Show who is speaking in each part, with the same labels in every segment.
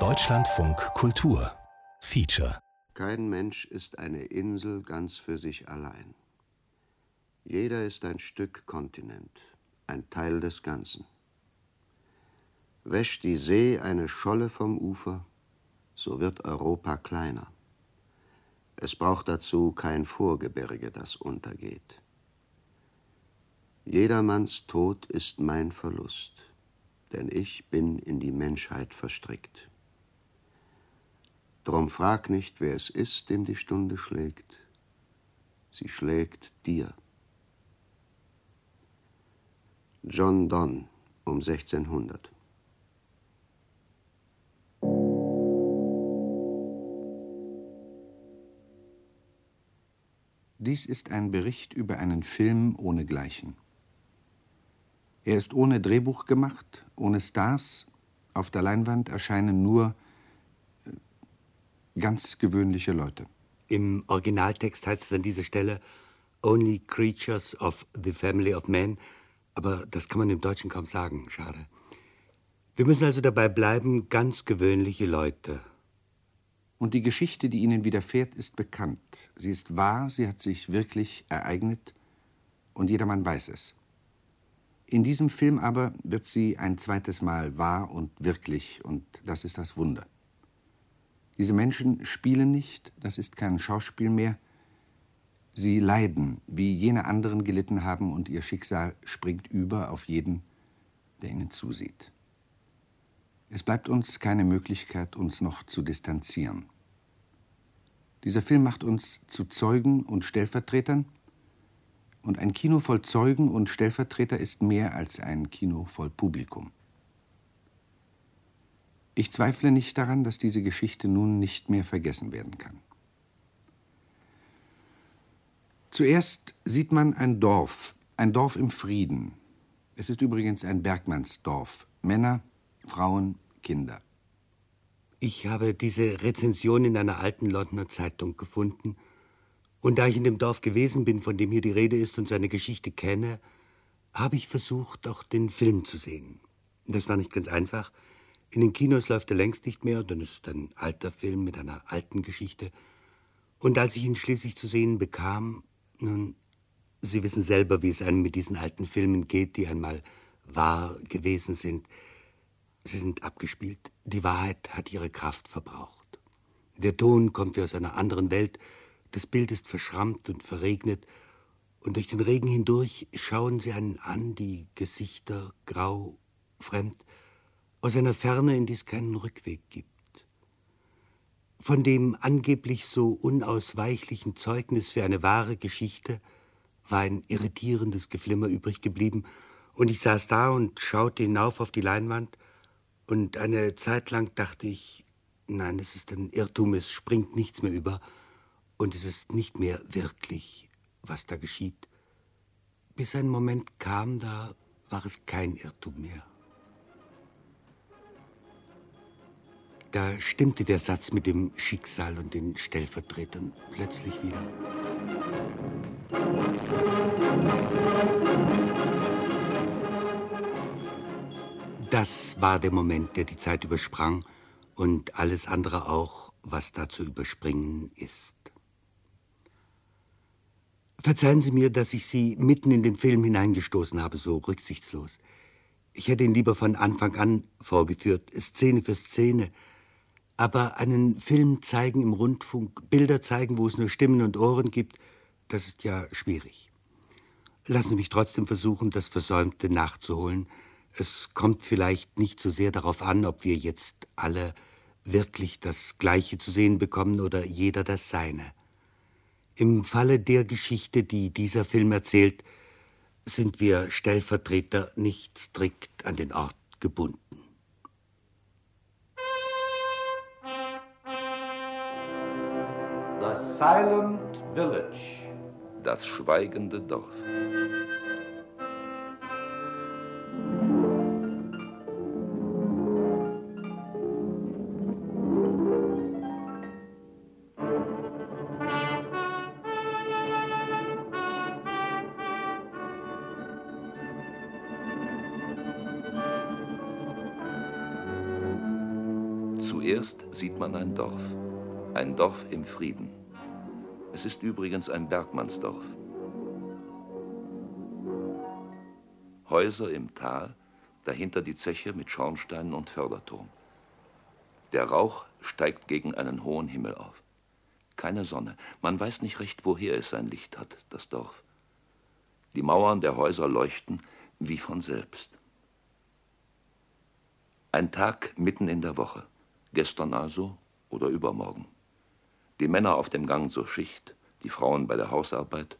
Speaker 1: Deutschlandfunk Kultur Feature
Speaker 2: Kein Mensch ist eine Insel ganz für sich allein. Jeder ist ein Stück Kontinent, ein Teil des Ganzen. Wäscht die See eine Scholle vom Ufer, so wird Europa kleiner. Es braucht dazu kein Vorgebirge, das untergeht. Jedermanns Tod ist mein Verlust, denn ich bin in die Menschheit verstrickt. Drum frag nicht, wer es ist, dem die Stunde schlägt. Sie schlägt dir. John Donne um 1600
Speaker 3: Dies ist ein Bericht über einen Film ohnegleichen. Er ist ohne Drehbuch gemacht, ohne Stars. Auf der Leinwand erscheinen nur äh, ganz gewöhnliche Leute.
Speaker 4: Im Originaltext heißt es an dieser Stelle Only Creatures of the Family of Man, aber das kann man im Deutschen kaum sagen, schade. Wir müssen also dabei bleiben, ganz gewöhnliche Leute.
Speaker 3: Und die Geschichte, die ihnen widerfährt, ist bekannt. Sie ist wahr, sie hat sich wirklich ereignet und jedermann weiß es. In diesem Film aber wird sie ein zweites Mal wahr und wirklich, und das ist das Wunder. Diese Menschen spielen nicht, das ist kein Schauspiel mehr. Sie leiden, wie jene anderen gelitten haben, und ihr Schicksal springt über auf jeden, der ihnen zusieht. Es bleibt uns keine Möglichkeit, uns noch zu distanzieren. Dieser Film macht uns zu Zeugen und Stellvertretern, und ein Kino voll Zeugen und Stellvertreter ist mehr als ein Kino voll Publikum. Ich zweifle nicht daran, dass diese Geschichte nun nicht mehr vergessen werden kann. Zuerst sieht man ein Dorf, ein Dorf im Frieden. Es ist übrigens ein Bergmannsdorf. Männer, Frauen, Kinder.
Speaker 4: Ich habe diese Rezension in einer alten Londoner Zeitung gefunden und da ich in dem Dorf gewesen bin, von dem hier die Rede ist und seine Geschichte kenne, habe ich versucht, auch den Film zu sehen. Das war nicht ganz einfach. In den Kinos läuft er längst nicht mehr, denn es ist ein alter Film mit einer alten Geschichte. Und als ich ihn schließlich zu sehen bekam, nun, Sie wissen selber, wie es einem mit diesen alten Filmen geht, die einmal wahr gewesen sind. Sie sind abgespielt. Die Wahrheit hat ihre Kraft verbraucht. Der Ton kommt wie aus einer anderen Welt, das Bild ist verschrammt und verregnet, und durch den Regen hindurch schauen sie einen an, die Gesichter grau, fremd, aus einer Ferne, in die es keinen Rückweg gibt. Von dem angeblich so unausweichlichen Zeugnis für eine wahre Geschichte war ein irritierendes Geflimmer übrig geblieben, und ich saß da und schaute hinauf auf die Leinwand, und eine Zeit lang dachte ich, nein, es ist ein Irrtum, es springt nichts mehr über, und es ist nicht mehr wirklich, was da geschieht. Bis ein Moment kam, da war es kein Irrtum mehr. Da stimmte der Satz mit dem Schicksal und den Stellvertretern plötzlich wieder. Das war der Moment, der die Zeit übersprang und alles andere auch, was da zu überspringen ist. Verzeihen Sie mir, dass ich Sie mitten in den Film hineingestoßen habe, so rücksichtslos. Ich hätte ihn lieber von Anfang an vorgeführt, Szene für Szene. Aber einen Film zeigen im Rundfunk, Bilder zeigen, wo es nur Stimmen und Ohren gibt, das ist ja schwierig. Lassen Sie mich trotzdem versuchen, das Versäumte nachzuholen. Es kommt vielleicht nicht so sehr darauf an, ob wir jetzt alle wirklich das Gleiche zu sehen bekommen oder jeder das Seine. Im Falle der Geschichte, die dieser Film erzählt, sind wir Stellvertreter nicht strikt an den Ort gebunden.
Speaker 5: The Silent Village.
Speaker 6: Das schweigende Dorf. Im Frieden. Es ist übrigens ein Bergmannsdorf. Häuser im Tal, dahinter die Zeche mit Schornsteinen und Förderturm. Der Rauch steigt gegen einen hohen Himmel auf. Keine Sonne. Man weiß nicht recht, woher es sein Licht hat, das Dorf. Die Mauern der Häuser leuchten wie von selbst. Ein Tag mitten in der Woche. Gestern also oder übermorgen. Die Männer auf dem Gang zur Schicht, die Frauen bei der Hausarbeit.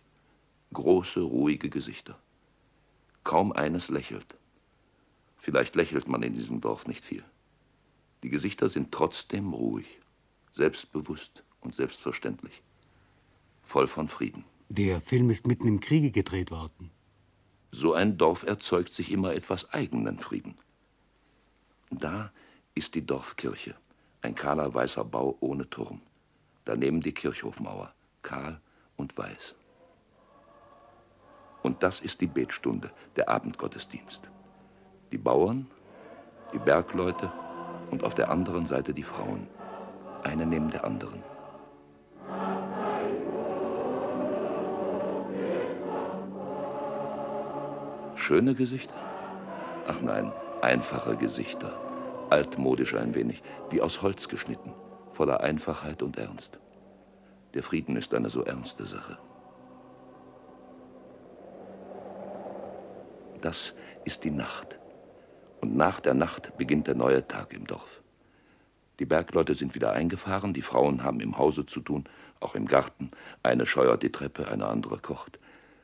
Speaker 6: Große, ruhige Gesichter. Kaum eines lächelt. Vielleicht lächelt man in diesem Dorf nicht viel. Die Gesichter sind trotzdem ruhig, selbstbewusst und selbstverständlich. Voll von Frieden.
Speaker 4: Der Film ist mitten im Kriege gedreht worden.
Speaker 6: So ein Dorf erzeugt sich immer etwas eigenen Frieden. Da ist die Dorfkirche, ein kahler weißer Bau ohne Turm. Daneben die Kirchhofmauer, kahl und weiß. Und das ist die Betstunde, der Abendgottesdienst. Die Bauern, die Bergleute und auf der anderen Seite die Frauen, eine neben der anderen. Schöne Gesichter? Ach nein, einfache Gesichter. Altmodisch ein wenig, wie aus Holz geschnitten, voller Einfachheit und Ernst. Der Frieden ist eine so ernste Sache. Das ist die Nacht. Und nach der Nacht beginnt der neue Tag im Dorf. Die Bergleute sind wieder eingefahren, die Frauen haben im Hause zu tun, auch im Garten. Eine scheuert die Treppe, eine andere kocht.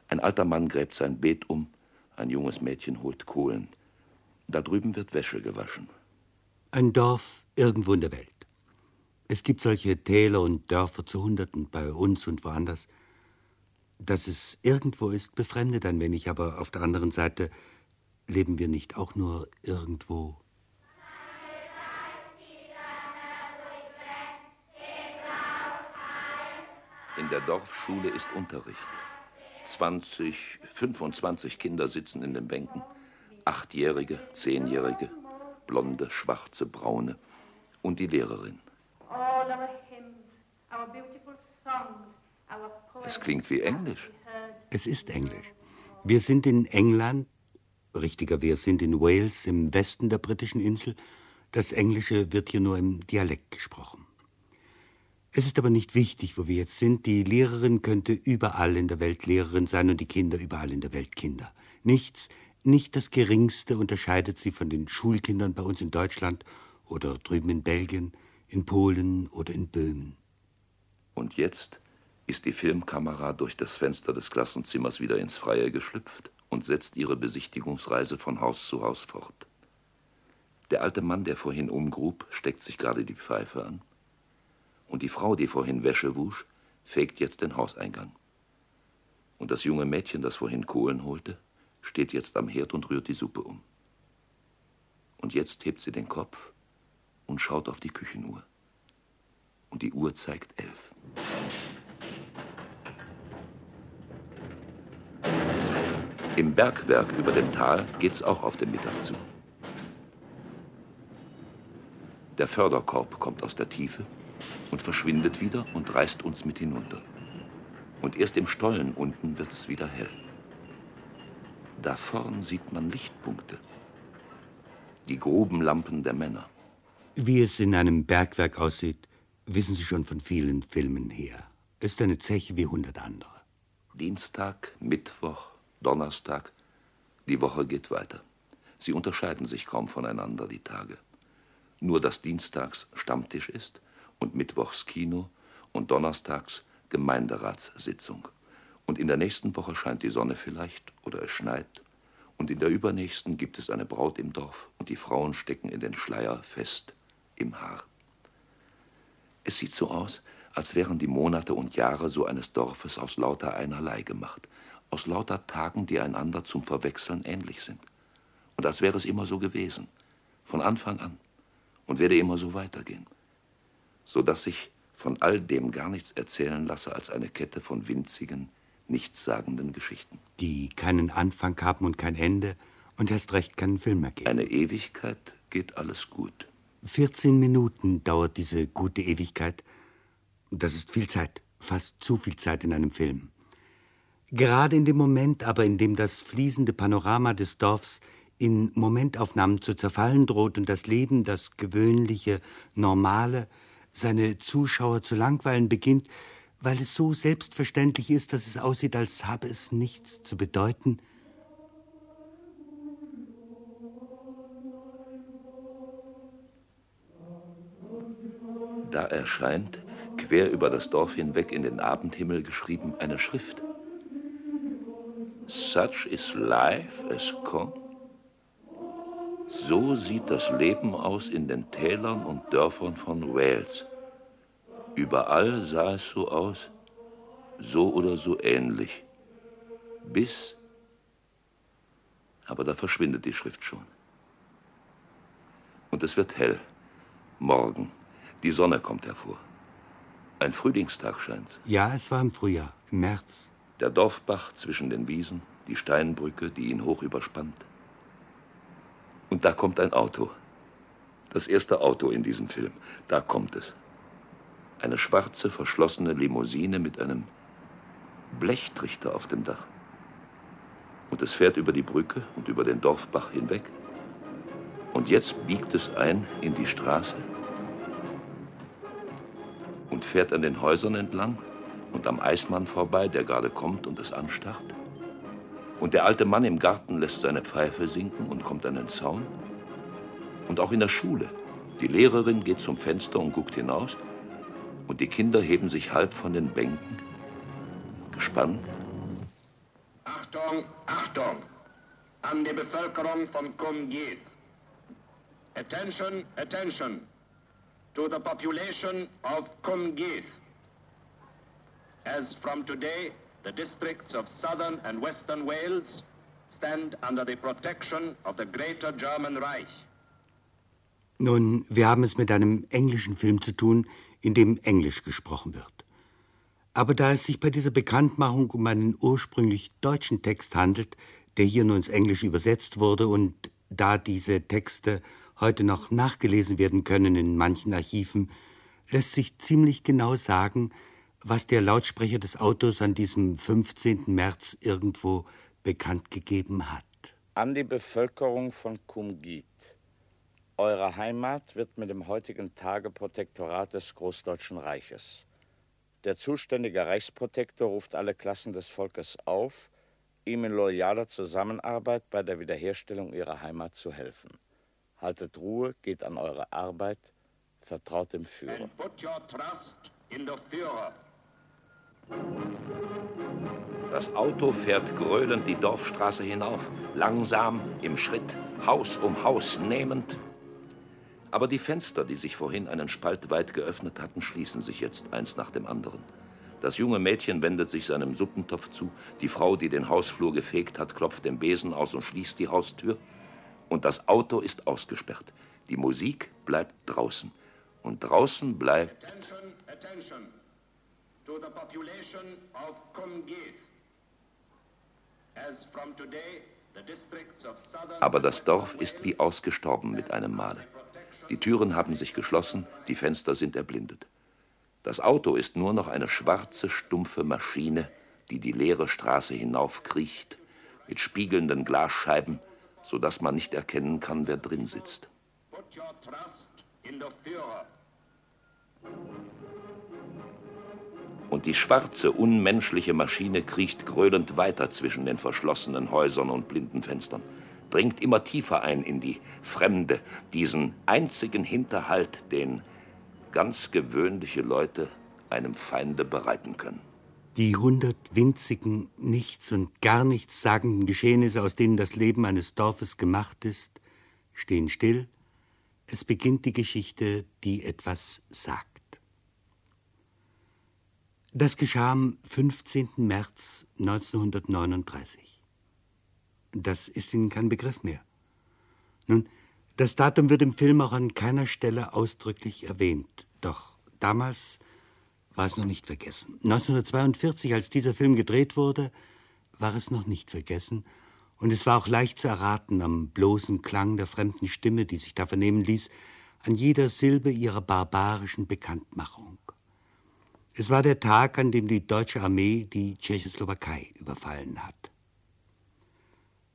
Speaker 6: Ein alter Mann gräbt sein Beet um, ein junges Mädchen holt Kohlen. Da drüben wird Wäsche gewaschen.
Speaker 4: Ein Dorf irgendwo in der Welt. Es gibt solche Täler und Dörfer zu Hunderten bei uns und woanders. Dass es irgendwo ist, befremdet ein wenig, aber auf der anderen Seite leben wir nicht auch nur irgendwo.
Speaker 6: In der Dorfschule ist Unterricht. 20, 25 Kinder sitzen in den Bänken. Achtjährige, Zehnjährige, blonde, schwarze, braune. Und die Lehrerin. Es klingt wie Englisch.
Speaker 4: Es ist Englisch. Wir sind in England, richtiger, wir sind in Wales im Westen der britischen Insel. Das Englische wird hier nur im Dialekt gesprochen. Es ist aber nicht wichtig, wo wir jetzt sind. Die Lehrerin könnte überall in der Welt Lehrerin sein und die Kinder überall in der Welt Kinder. Nichts, nicht das Geringste unterscheidet sie von den Schulkindern bei uns in Deutschland oder drüben in Belgien, in Polen oder in Böhmen.
Speaker 6: Und jetzt ist die Filmkamera durch das Fenster des Klassenzimmers wieder ins Freie geschlüpft und setzt ihre Besichtigungsreise von Haus zu Haus fort. Der alte Mann, der vorhin umgrub, steckt sich gerade die Pfeife an und die Frau, die vorhin Wäsche wusch, fegt jetzt den Hauseingang. Und das junge Mädchen, das vorhin Kohlen holte, steht jetzt am Herd und rührt die Suppe um. Und jetzt hebt sie den Kopf und schaut auf die Küchenuhr. Und die Uhr zeigt elf. Im Bergwerk über dem Tal geht's auch auf den Mittag zu. Der Förderkorb kommt aus der Tiefe und verschwindet wieder und reißt uns mit hinunter. Und erst im Stollen unten wird's wieder hell. Da vorn sieht man Lichtpunkte. Die Grubenlampen der Männer.
Speaker 4: Wie es in einem Bergwerk aussieht, wissen Sie schon von vielen Filmen her. Ist eine Zeche wie hundert andere.
Speaker 6: Dienstag, Mittwoch, Donnerstag. Die Woche geht weiter. Sie unterscheiden sich kaum voneinander, die Tage. Nur dass Dienstags Stammtisch ist und Mittwochs Kino und Donnerstags Gemeinderatssitzung. Und in der nächsten Woche scheint die Sonne vielleicht oder es schneit. Und in der übernächsten gibt es eine Braut im Dorf und die Frauen stecken in den Schleier fest im Haar. Es sieht so aus, als wären die Monate und Jahre so eines Dorfes aus lauter einerlei gemacht, aus lauter Tagen, die einander zum Verwechseln ähnlich sind. Und als wäre es immer so gewesen, von Anfang an, und werde immer so weitergehen so dass sich von all dem gar nichts erzählen lasse als eine Kette von winzigen, nichtssagenden Geschichten.
Speaker 4: Die keinen Anfang haben und kein Ende und erst recht keinen Film mehr geben.
Speaker 6: Eine Ewigkeit geht alles gut.
Speaker 4: 14 Minuten dauert diese gute Ewigkeit. Das ist viel Zeit, fast zu viel Zeit in einem Film. Gerade in dem Moment aber, in dem das fließende Panorama des Dorfs in Momentaufnahmen zu zerfallen droht und das Leben, das gewöhnliche, normale, seine Zuschauer zu langweilen beginnt, weil es so selbstverständlich ist, dass es aussieht, als habe es nichts zu bedeuten,
Speaker 6: Da erscheint, quer über das Dorf hinweg in den Abendhimmel geschrieben, eine Schrift. Such is life as come. So sieht das Leben aus in den Tälern und Dörfern von Wales. Überall sah es so aus, so oder so ähnlich. Bis. Aber da verschwindet die Schrift schon. Und es wird hell. Morgen. Die Sonne kommt hervor. Ein Frühlingstag scheint's.
Speaker 4: Ja, es war im Frühjahr, im März.
Speaker 6: Der Dorfbach zwischen den Wiesen, die Steinbrücke, die ihn hoch überspannt. Und da kommt ein Auto. Das erste Auto in diesem Film. Da kommt es. Eine schwarze, verschlossene Limousine mit einem Blechtrichter auf dem Dach. Und es fährt über die Brücke und über den Dorfbach hinweg. Und jetzt biegt es ein in die Straße und fährt an den Häusern entlang und am Eismann vorbei, der gerade kommt und es anstarrt. Und der alte Mann im Garten lässt seine Pfeife sinken und kommt an den Zaun. Und auch in der Schule. Die Lehrerin geht zum Fenster und guckt hinaus. Und die Kinder heben sich halb von den Bänken. Gespannt.
Speaker 7: Achtung, Achtung! An die Bevölkerung von Kumgit. Attention, attention! To the population of Kumgith. As from today, the districts of southern and western Wales stand under the protection of the Greater German Reich.
Speaker 4: Nun, wir haben es mit einem englischen Film zu tun, in dem Englisch gesprochen wird. Aber da es sich bei dieser Bekanntmachung um einen ursprünglich deutschen Text handelt, der hier nur ins Englische übersetzt wurde und da diese Texte heute noch nachgelesen werden können in manchen Archiven, lässt sich ziemlich genau sagen, was der Lautsprecher des Autos an diesem 15. März irgendwo bekannt gegeben hat.
Speaker 8: An die Bevölkerung von Kumgit. Eure Heimat wird mit dem heutigen Tage Protektorat des Großdeutschen Reiches. Der zuständige Reichsprotektor ruft alle Klassen des Volkes auf, ihm in loyaler Zusammenarbeit bei der Wiederherstellung ihrer Heimat zu helfen. Haltet Ruhe, geht an eure Arbeit, vertraut dem Führer.
Speaker 7: And put your trust in the Führer.
Speaker 6: Das Auto fährt gröhlend die Dorfstraße hinauf, langsam, im Schritt, Haus um Haus nehmend. Aber die Fenster, die sich vorhin einen Spalt weit geöffnet hatten, schließen sich jetzt eins nach dem anderen. Das junge Mädchen wendet sich seinem Suppentopf zu, die Frau, die den Hausflur gefegt hat, klopft den Besen aus und schließt die Haustür und das Auto ist ausgesperrt. Die Musik bleibt draußen. Und draußen bleibt.
Speaker 7: Attention, attention to the population of. As from today,
Speaker 6: Aber das Dorf ist wie ausgestorben mit einem Male. Die Türen haben sich geschlossen, die Fenster sind erblindet. Das Auto ist nur noch eine schwarze, stumpfe Maschine, die die leere Straße hinaufkriecht, mit spiegelnden Glasscheiben, so dass man nicht erkennen kann, wer drin sitzt.
Speaker 7: Put your trust in the Führer.
Speaker 6: Und die schwarze, unmenschliche Maschine kriecht gröhlend weiter zwischen den verschlossenen Häusern und blinden Fenstern, dringt immer tiefer ein in die Fremde, diesen einzigen Hinterhalt, den ganz gewöhnliche Leute einem Feinde bereiten können.
Speaker 4: Die hundert winzigen, nichts und gar nichts sagenden Geschehnisse, aus denen das Leben eines Dorfes gemacht ist, stehen still. Es beginnt die Geschichte, die etwas sagt. Das geschah am 15. März 1939. Das ist Ihnen kein Begriff mehr. Nun, das Datum wird im Film auch an keiner Stelle ausdrücklich erwähnt. Doch damals war es noch nicht vergessen. 1942, als dieser Film gedreht wurde, war es noch nicht vergessen. Und es war auch leicht zu erraten am bloßen Klang der fremden Stimme, die sich da vernehmen ließ, an jeder Silbe ihrer barbarischen Bekanntmachung. Es war der Tag, an dem die deutsche Armee die Tschechoslowakei überfallen hat.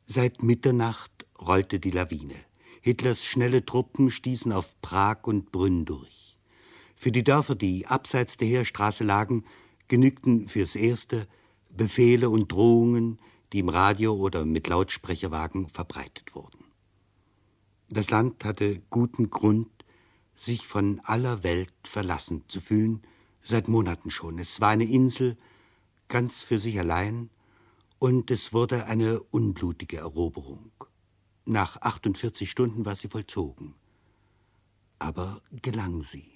Speaker 4: Seit Mitternacht rollte die Lawine. Hitlers schnelle Truppen stießen auf Prag und Brünn durch. Für die Dörfer, die abseits der Heerstraße lagen, genügten fürs Erste Befehle und Drohungen, die im Radio oder mit Lautsprecherwagen verbreitet wurden. Das Land hatte guten Grund, sich von aller Welt verlassen zu fühlen, seit Monaten schon. Es war eine Insel, ganz für sich allein, und es wurde eine unblutige Eroberung. Nach 48 Stunden war sie vollzogen. Aber gelang sie.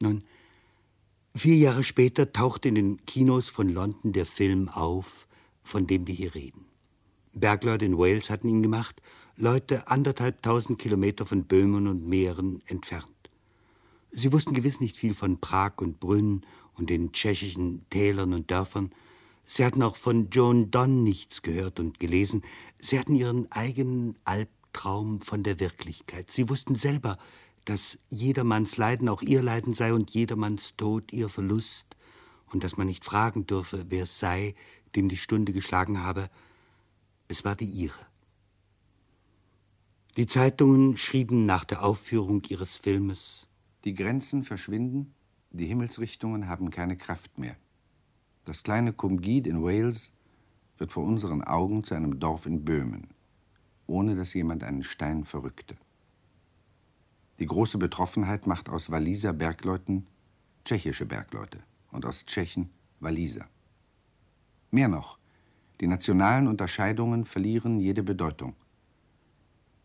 Speaker 4: Nun, vier Jahre später tauchte in den Kinos von London der Film auf, von dem wir hier reden. Bergleute in Wales hatten ihn gemacht, Leute anderthalbtausend Kilometer von Böhmen und Meeren entfernt. Sie wussten gewiss nicht viel von Prag und Brünn und den tschechischen Tälern und Dörfern, Sie hatten auch von Joan Donne nichts gehört und gelesen. Sie hatten ihren eigenen Albtraum von der Wirklichkeit. Sie wussten selber, dass jedermanns Leiden auch ihr Leiden sei und jedermanns Tod ihr Verlust und dass man nicht fragen dürfe, wer es sei, dem die Stunde geschlagen habe. Es war die ihre. Die Zeitungen schrieben nach der Aufführung ihres Filmes
Speaker 3: Die Grenzen verschwinden, die Himmelsrichtungen haben keine Kraft mehr. Das kleine Cumgid in Wales wird vor unseren Augen zu einem Dorf in Böhmen, ohne dass jemand einen Stein verrückte. Die große Betroffenheit macht aus Waliser Bergleuten tschechische Bergleute und aus Tschechen Waliser. Mehr noch, die nationalen Unterscheidungen verlieren jede Bedeutung.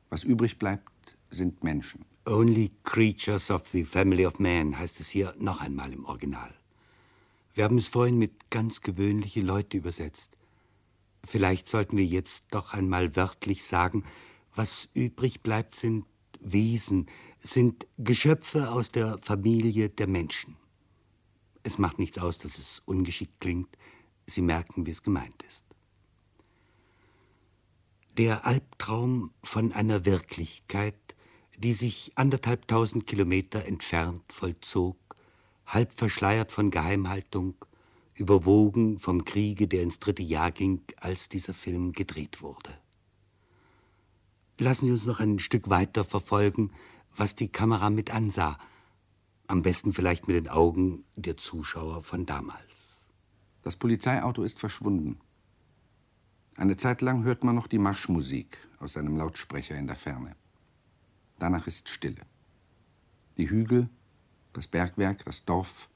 Speaker 3: Was übrig bleibt, sind Menschen.
Speaker 4: Only creatures of the family of man heißt es hier noch einmal im Original. Wir haben es vorhin mit ganz gewöhnliche Leute übersetzt. Vielleicht sollten wir jetzt doch einmal wörtlich sagen, was übrig bleibt, sind Wesen, sind Geschöpfe aus der Familie der Menschen. Es macht nichts aus, dass es ungeschickt klingt. Sie merken, wie es gemeint ist. Der Albtraum von einer Wirklichkeit, die sich anderthalbtausend Kilometer entfernt vollzog, halb verschleiert von Geheimhaltung, überwogen vom Kriege, der ins dritte Jahr ging, als dieser Film gedreht wurde. Lassen Sie uns noch ein Stück weiter verfolgen, was die Kamera mit ansah. Am besten vielleicht mit den Augen der Zuschauer von damals.
Speaker 3: Das Polizeiauto ist verschwunden. Eine Zeit lang hört man noch die Marschmusik aus einem Lautsprecher in der Ferne. Danach ist Stille. Die Hügel das Bergwerk, das Dorf,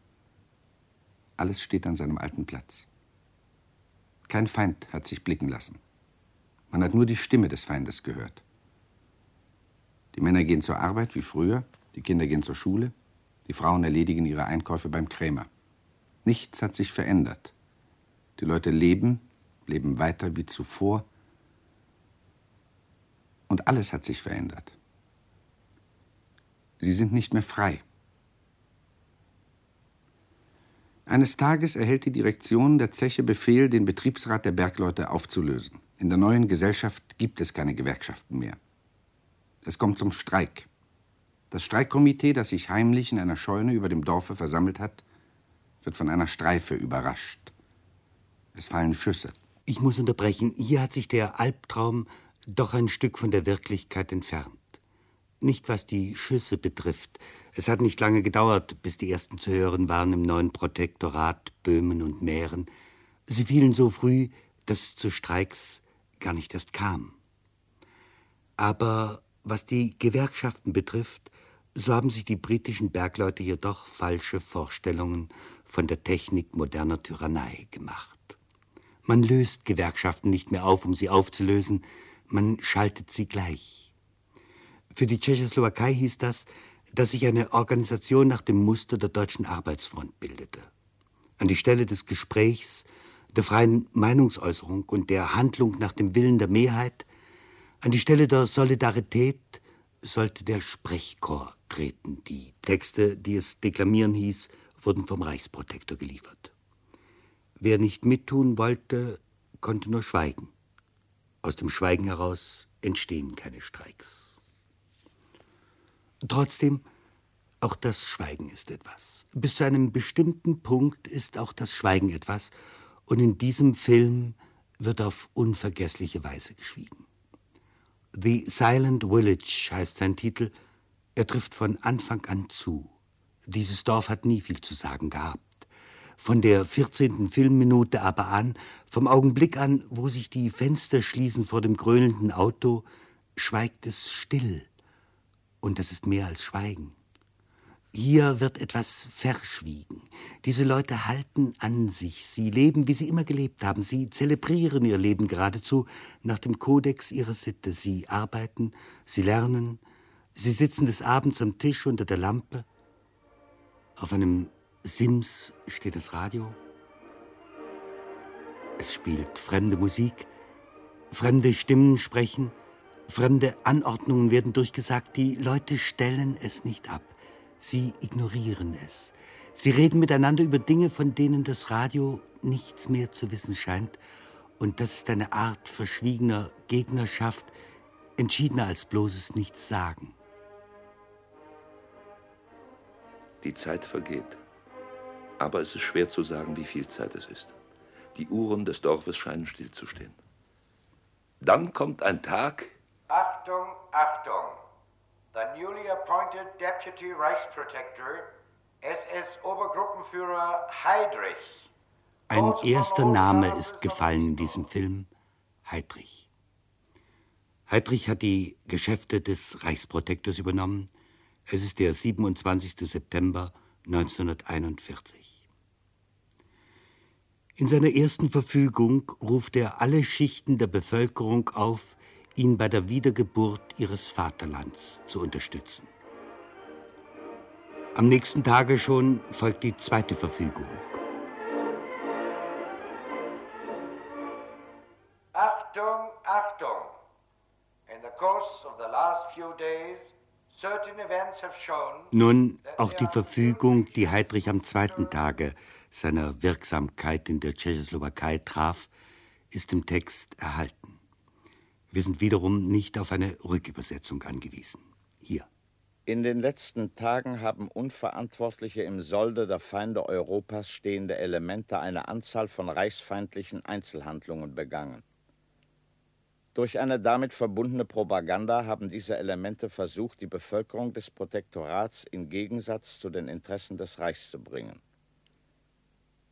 Speaker 3: alles steht an seinem alten Platz. Kein Feind hat sich blicken lassen. Man hat nur die Stimme des Feindes gehört. Die Männer gehen zur Arbeit wie früher, die Kinder gehen zur Schule, die Frauen erledigen ihre Einkäufe beim Krämer. Nichts hat sich verändert. Die Leute leben, leben weiter wie zuvor. Und alles hat sich verändert. Sie sind nicht mehr frei. Eines Tages erhält die Direktion der Zeche Befehl, den Betriebsrat der Bergleute aufzulösen. In der neuen Gesellschaft gibt es keine Gewerkschaften mehr. Es kommt zum Streik. Das Streikkomitee, das sich heimlich in einer Scheune über dem Dorfe versammelt hat, wird von einer Streife überrascht. Es fallen Schüsse.
Speaker 4: Ich muss unterbrechen. Hier hat sich der Albtraum doch ein Stück von der Wirklichkeit entfernt. Nicht was die Schüsse betrifft. Es hat nicht lange gedauert, bis die ersten zu hören waren im neuen Protektorat Böhmen und Mähren. Sie fielen so früh, dass es zu Streiks gar nicht erst kam. Aber was die Gewerkschaften betrifft, so haben sich die britischen Bergleute jedoch falsche Vorstellungen von der Technik moderner Tyrannei gemacht. Man löst Gewerkschaften nicht mehr auf, um sie aufzulösen, man schaltet sie gleich. Für die Tschechoslowakei hieß das, dass sich eine Organisation nach dem Muster der Deutschen Arbeitsfront bildete. An die Stelle des Gesprächs, der freien Meinungsäußerung und der Handlung nach dem Willen der Mehrheit, an die Stelle der Solidarität sollte der Sprechchor treten. Die Texte, die es deklamieren hieß, wurden vom Reichsprotektor geliefert. Wer nicht mittun wollte, konnte nur schweigen. Aus dem Schweigen heraus entstehen keine Streiks. Trotzdem, auch das Schweigen ist etwas. Bis zu einem bestimmten Punkt ist auch das Schweigen etwas, und in diesem Film wird auf unvergessliche Weise geschwiegen. The Silent Village heißt sein Titel. Er trifft von Anfang an zu. Dieses Dorf hat nie viel zu sagen gehabt. Von der 14. Filmminute aber an, vom Augenblick an, wo sich die Fenster schließen vor dem grölenden Auto, schweigt es still. Und das ist mehr als Schweigen. Hier wird etwas verschwiegen. Diese Leute halten an sich. Sie leben, wie sie immer gelebt haben. Sie zelebrieren ihr Leben geradezu nach dem Kodex ihrer Sitte. Sie arbeiten, sie lernen, sie sitzen des Abends am Tisch unter der Lampe. Auf einem Sims steht das Radio. Es spielt fremde Musik, fremde Stimmen sprechen, fremde Anordnungen werden durchgesagt. Die Leute stellen es nicht ab. Sie ignorieren es. Sie reden miteinander über Dinge, von denen das Radio nichts mehr zu wissen scheint. Und das ist eine Art verschwiegener Gegnerschaft, entschiedener als bloßes Nichtsagen.
Speaker 6: Die Zeit vergeht. Aber es ist schwer zu sagen, wie viel Zeit es ist. Die Uhren des Dorfes scheinen stillzustehen. Dann kommt ein Tag.
Speaker 5: Achtung, Achtung! The newly appointed Deputy Reichsprotector, SS-Obergruppenführer Heydrich.
Speaker 4: Ein erster Name ist gefallen in diesem Film, Heydrich. Heydrich hat die Geschäfte des Reichsprotektors übernommen. Es ist der 27. September 1941. In seiner ersten Verfügung ruft er alle Schichten der Bevölkerung auf, ihn bei der Wiedergeburt ihres Vaterlands zu unterstützen. Am nächsten Tage schon folgt die zweite Verfügung.
Speaker 5: Achtung, Achtung! In the course of the last few days, certain events have shown.
Speaker 4: Nun auch die Verfügung, die Heydrich am zweiten Tage seiner Wirksamkeit in der Tschechoslowakei traf, ist im Text erhalten. Wir sind wiederum nicht auf eine Rückübersetzung angewiesen. Hier.
Speaker 8: In den letzten Tagen haben unverantwortliche im Solde der Feinde Europas stehende Elemente eine Anzahl von reichsfeindlichen Einzelhandlungen begangen. Durch eine damit verbundene Propaganda haben diese Elemente versucht, die Bevölkerung des Protektorats in Gegensatz zu den Interessen des Reichs zu bringen.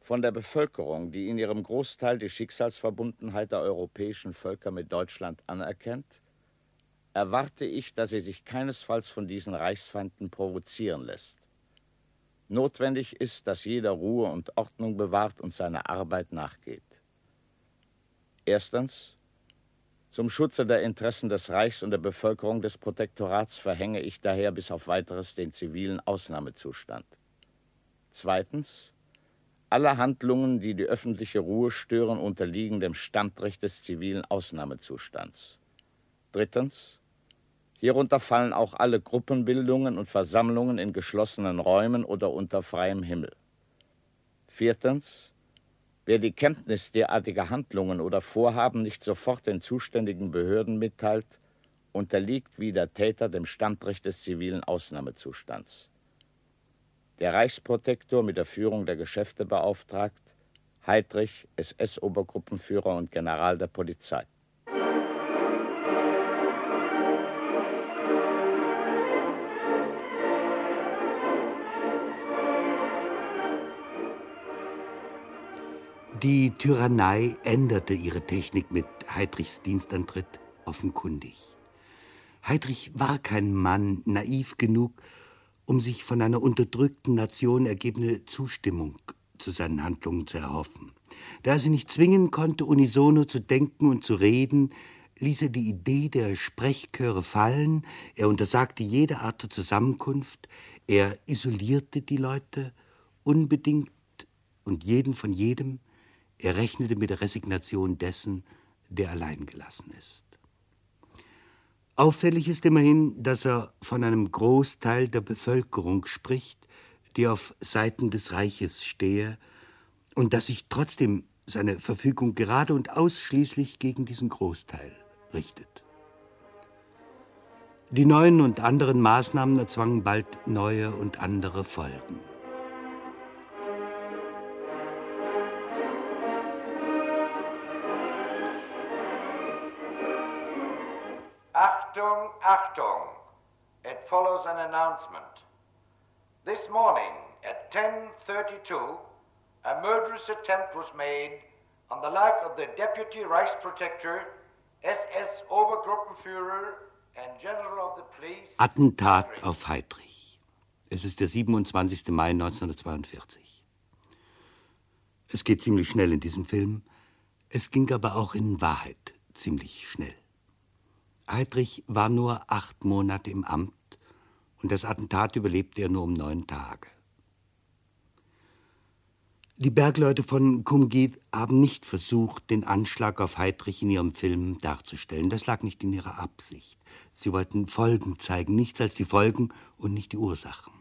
Speaker 8: Von der Bevölkerung, die in ihrem Großteil die Schicksalsverbundenheit der europäischen Völker mit Deutschland anerkennt, erwarte ich, dass sie sich keinesfalls von diesen Reichsfeinden provozieren lässt. Notwendig ist, dass jeder Ruhe und Ordnung bewahrt und seiner Arbeit nachgeht. Erstens. Zum Schutze der Interessen des Reichs und der Bevölkerung des Protektorats verhänge ich daher bis auf weiteres den zivilen Ausnahmezustand. Zweitens. Alle Handlungen, die die öffentliche Ruhe stören, unterliegen dem Standrecht des zivilen Ausnahmezustands. Drittens. Hierunter fallen auch alle Gruppenbildungen und Versammlungen in geschlossenen Räumen oder unter freiem Himmel. Viertens. Wer die Kenntnis derartiger Handlungen oder Vorhaben nicht sofort den zuständigen Behörden mitteilt, unterliegt wie der Täter dem Standrecht des zivilen Ausnahmezustands der Reichsprotektor mit der Führung der Geschäfte beauftragt, Heydrich, SS-Obergruppenführer und General der Polizei.
Speaker 4: Die Tyrannei änderte ihre Technik mit Heydrichs Dienstantritt offenkundig. Heydrich war kein Mann naiv genug, um sich von einer unterdrückten Nation ergebene Zustimmung zu seinen Handlungen zu erhoffen. Da er sie nicht zwingen konnte, unisono zu denken und zu reden, ließ er die Idee der Sprechchöre fallen, er untersagte jede Art der Zusammenkunft, er isolierte die Leute unbedingt und jeden von jedem, er rechnete mit der Resignation dessen, der allein gelassen ist. Auffällig ist immerhin, dass er von einem Großteil der Bevölkerung spricht, die auf Seiten des Reiches stehe, und dass sich trotzdem seine Verfügung gerade und ausschließlich gegen diesen Großteil richtet. Die neuen und anderen Maßnahmen erzwangen bald neue und andere Folgen.
Speaker 5: 10:32, a murderous attempt was made on the life of the Deputy Reichsprotector, SS Obergruppenführer and General of the Police.
Speaker 4: Attentat auf Heydrich. Es ist der 27. Mai 1942. Es geht ziemlich schnell in diesem Film. Es ging aber auch in Wahrheit ziemlich schnell. Heydrich war nur acht Monate im Amt und das Attentat überlebte er nur um neun Tage. Die Bergleute von Kumgit haben nicht versucht, den Anschlag auf Heydrich in ihrem Film darzustellen. Das lag nicht in ihrer Absicht. Sie wollten Folgen zeigen, nichts als die Folgen und nicht die Ursachen.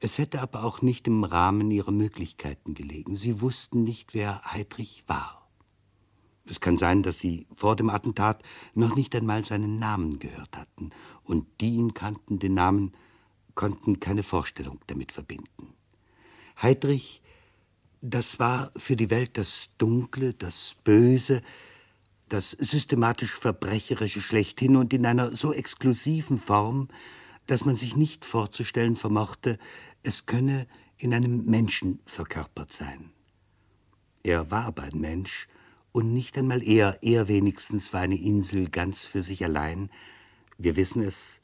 Speaker 4: Es hätte aber auch nicht im Rahmen ihrer Möglichkeiten gelegen. Sie wussten nicht, wer Heydrich war. Es kann sein, dass Sie vor dem Attentat noch nicht einmal seinen Namen gehört hatten, und die ihn kannten, den Namen, konnten keine Vorstellung damit verbinden. Heydrich, das war für die Welt das Dunkle, das Böse, das systematisch Verbrecherische schlechthin und in einer so exklusiven Form, dass man sich nicht vorzustellen vermochte, es könne in einem Menschen verkörpert sein. Er war aber ein Mensch, und nicht einmal er, er wenigstens war eine Insel ganz für sich allein. Wir wissen es,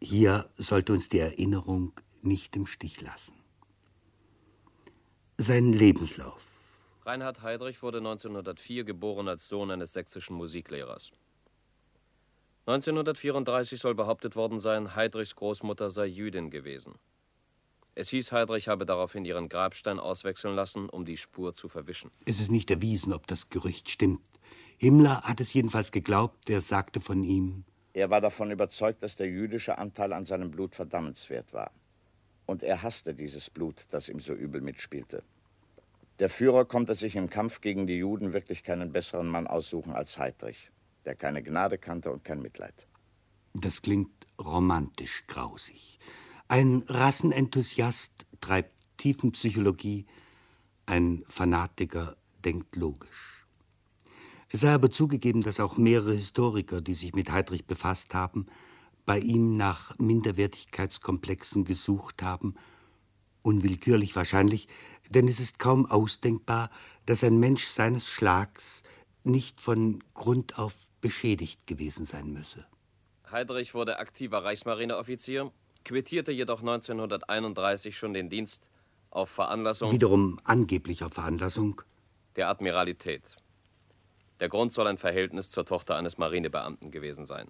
Speaker 4: hier sollte uns die Erinnerung nicht im Stich lassen. Sein Lebenslauf.
Speaker 9: Reinhard Heydrich wurde 1904 geboren als Sohn eines sächsischen Musiklehrers. 1934 soll behauptet worden sein, Heydrichs Großmutter sei Jüdin gewesen. Es hieß, Heydrich habe daraufhin ihren Grabstein auswechseln lassen, um die Spur zu verwischen.
Speaker 4: Es ist nicht erwiesen, ob das Gerücht stimmt. Himmler hat es jedenfalls geglaubt, er sagte von ihm.
Speaker 8: Er war davon überzeugt, dass der jüdische Anteil an seinem Blut verdammenswert war. Und er hasste dieses Blut, das ihm so übel mitspielte. Der Führer konnte sich im Kampf gegen die Juden wirklich keinen besseren Mann aussuchen als Heydrich, der keine Gnade kannte und kein Mitleid.
Speaker 4: Das klingt romantisch grausig. Ein Rassenenthusiast treibt Tiefenpsychologie, ein Fanatiker denkt logisch. Es sei aber zugegeben, dass auch mehrere Historiker, die sich mit Heydrich befasst haben, bei ihm nach Minderwertigkeitskomplexen gesucht haben, unwillkürlich wahrscheinlich, denn es ist kaum ausdenkbar, dass ein Mensch seines Schlags nicht von Grund auf beschädigt gewesen sein müsse.
Speaker 9: Heydrich wurde aktiver Reichsmarineoffizier quittierte jedoch 1931 schon den Dienst auf Veranlassung.
Speaker 4: Wiederum angeblich auf Veranlassung.
Speaker 9: Der Admiralität. Der Grund soll ein Verhältnis zur Tochter eines Marinebeamten gewesen sein.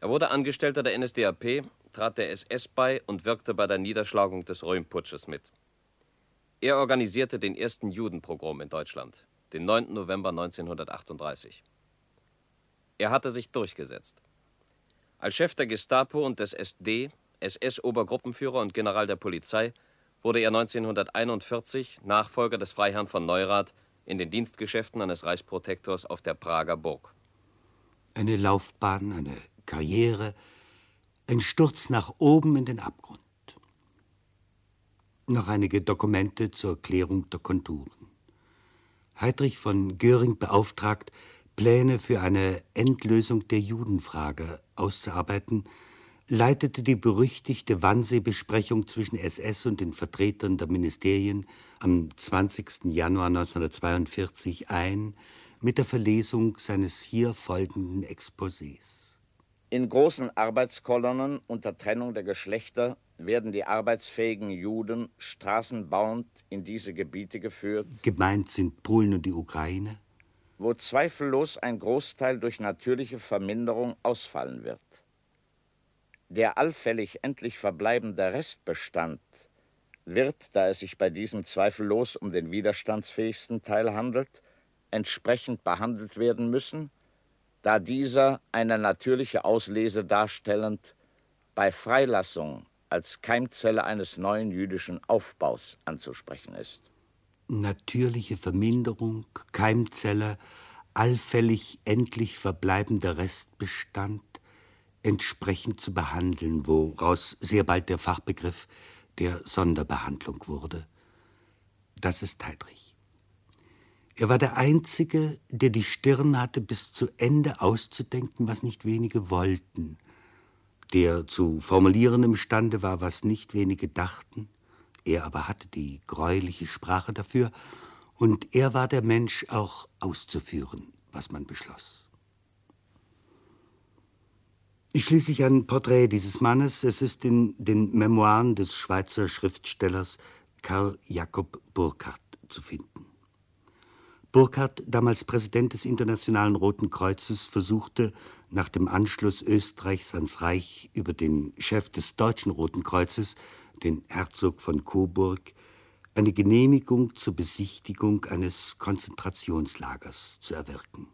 Speaker 9: Er wurde Angestellter der NSDAP, trat der SS bei und wirkte bei der Niederschlagung des Röhmputsches mit. Er organisierte den ersten Judenpogrom in Deutschland, den 9. November 1938. Er hatte sich durchgesetzt. Als Chef der Gestapo und des SD, SS-Obergruppenführer und General der Polizei wurde er 1941 Nachfolger des Freiherrn von Neurath in den Dienstgeschäften eines Reichsprotektors auf der Prager Burg.
Speaker 4: Eine Laufbahn, eine Karriere, ein Sturz nach oben in den Abgrund. Noch einige Dokumente zur Klärung der Konturen. Heydrich von Göring beauftragt, Pläne für eine Endlösung der Judenfrage auszuarbeiten, leitete die berüchtigte Wannsee-Besprechung zwischen SS und den Vertretern der Ministerien am 20. Januar 1942 ein mit der Verlesung seines hier folgenden Exposés.
Speaker 8: In großen Arbeitskolonnen unter Trennung der Geschlechter werden die arbeitsfähigen Juden straßenbauend in diese Gebiete geführt.
Speaker 4: Gemeint sind Polen und die Ukraine
Speaker 8: wo zweifellos ein Großteil durch natürliche Verminderung ausfallen wird. Der allfällig endlich verbleibende Restbestand wird, da es sich bei diesem zweifellos um den widerstandsfähigsten Teil handelt, entsprechend behandelt werden müssen, da dieser eine natürliche Auslese darstellend bei Freilassung als Keimzelle eines neuen jüdischen Aufbaus anzusprechen ist
Speaker 4: natürliche Verminderung, Keimzelle, allfällig endlich verbleibender Restbestand, entsprechend zu behandeln, woraus sehr bald der Fachbegriff der Sonderbehandlung wurde. Das ist Heidrich. Er war der Einzige, der die Stirn hatte, bis zu Ende auszudenken, was nicht wenige wollten, der zu formulieren imstande war, was nicht wenige dachten, er aber hatte die greuliche Sprache dafür, und er war der Mensch auch auszuführen, was man beschloss. Ich schließe sich ein Porträt dieses Mannes. Es ist in den Memoiren des Schweizer Schriftstellers Karl Jakob Burkhardt zu finden. Burkhardt, damals Präsident des Internationalen Roten Kreuzes, versuchte nach dem Anschluss Österreichs ans Reich über den Chef des Deutschen Roten Kreuzes, den Herzog von Coburg, eine Genehmigung zur Besichtigung eines Konzentrationslagers zu erwirken.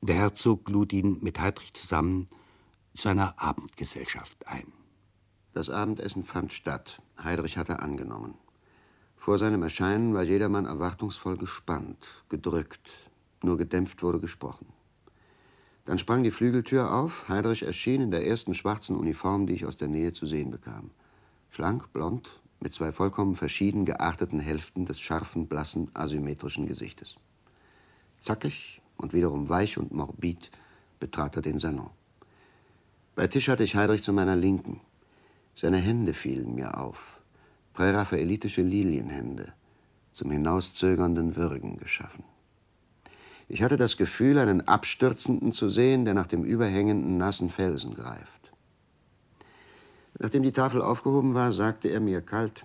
Speaker 4: Der Herzog lud ihn mit Heydrich zusammen zu einer Abendgesellschaft ein.
Speaker 2: Das Abendessen fand statt. Heydrich hatte angenommen. Vor seinem Erscheinen war jedermann erwartungsvoll gespannt, gedrückt. Nur gedämpft wurde gesprochen. Dann sprang die Flügeltür auf. Heydrich erschien in der ersten schwarzen Uniform, die ich aus der Nähe zu sehen bekam. Schlank, blond, mit zwei vollkommen verschieden gearteten Hälften des scharfen, blassen, asymmetrischen Gesichtes. Zackig und wiederum weich und morbid betrat er den Salon. Bei Tisch hatte ich Heydrich zu meiner Linken. Seine Hände fielen mir auf. Präraphaelitische Lilienhände, zum hinauszögernden Würgen geschaffen. Ich hatte das Gefühl, einen Abstürzenden zu sehen, der nach dem überhängenden, nassen Felsen greift. Nachdem die Tafel aufgehoben war, sagte er mir kalt: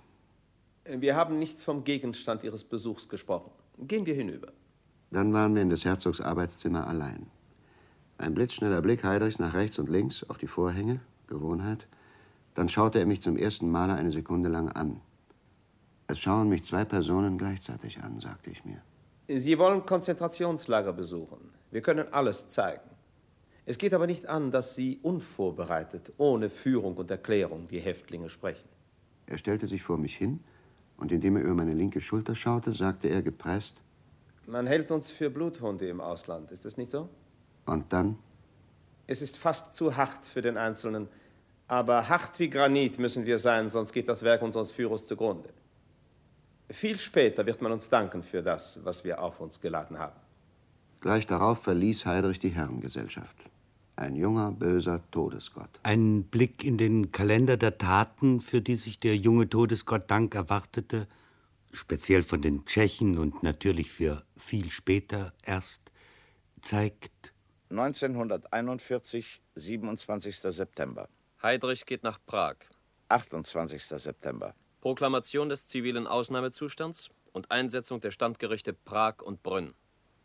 Speaker 9: Wir haben nicht vom Gegenstand Ihres Besuchs gesprochen. Gehen wir hinüber.
Speaker 2: Dann waren wir in des Herzogs Arbeitszimmer allein. Ein blitzschneller Blick Heidrichs nach rechts und links auf die Vorhänge, Gewohnheit. Dann schaute er mich zum ersten Male eine Sekunde lang an. Es schauen mich zwei Personen gleichzeitig an, sagte ich mir.
Speaker 9: Sie wollen Konzentrationslager besuchen. Wir können alles zeigen. Es geht aber nicht an, dass Sie unvorbereitet, ohne Führung und Erklärung die Häftlinge sprechen.
Speaker 2: Er stellte sich vor mich hin und indem er über meine linke Schulter schaute, sagte er gepresst:
Speaker 9: Man hält uns für Bluthunde im Ausland, ist das nicht so?
Speaker 2: Und dann?
Speaker 9: Es ist fast zu hart für den Einzelnen, aber hart wie Granit müssen wir sein, sonst geht das Werk unseres Führers zugrunde. Viel später wird man uns danken für das, was wir auf uns geladen haben.
Speaker 2: Gleich darauf verließ Heidrich die Herrengesellschaft. Ein junger, böser Todesgott.
Speaker 4: Ein Blick in den Kalender der Taten, für die sich der junge Todesgott Dank erwartete, speziell von den Tschechen und natürlich für viel später erst, zeigt
Speaker 8: 1941, 27. September.
Speaker 9: Heydrich geht nach Prag.
Speaker 8: 28. September.
Speaker 9: Proklamation des zivilen Ausnahmezustands und Einsetzung der Standgerichte Prag und Brünn.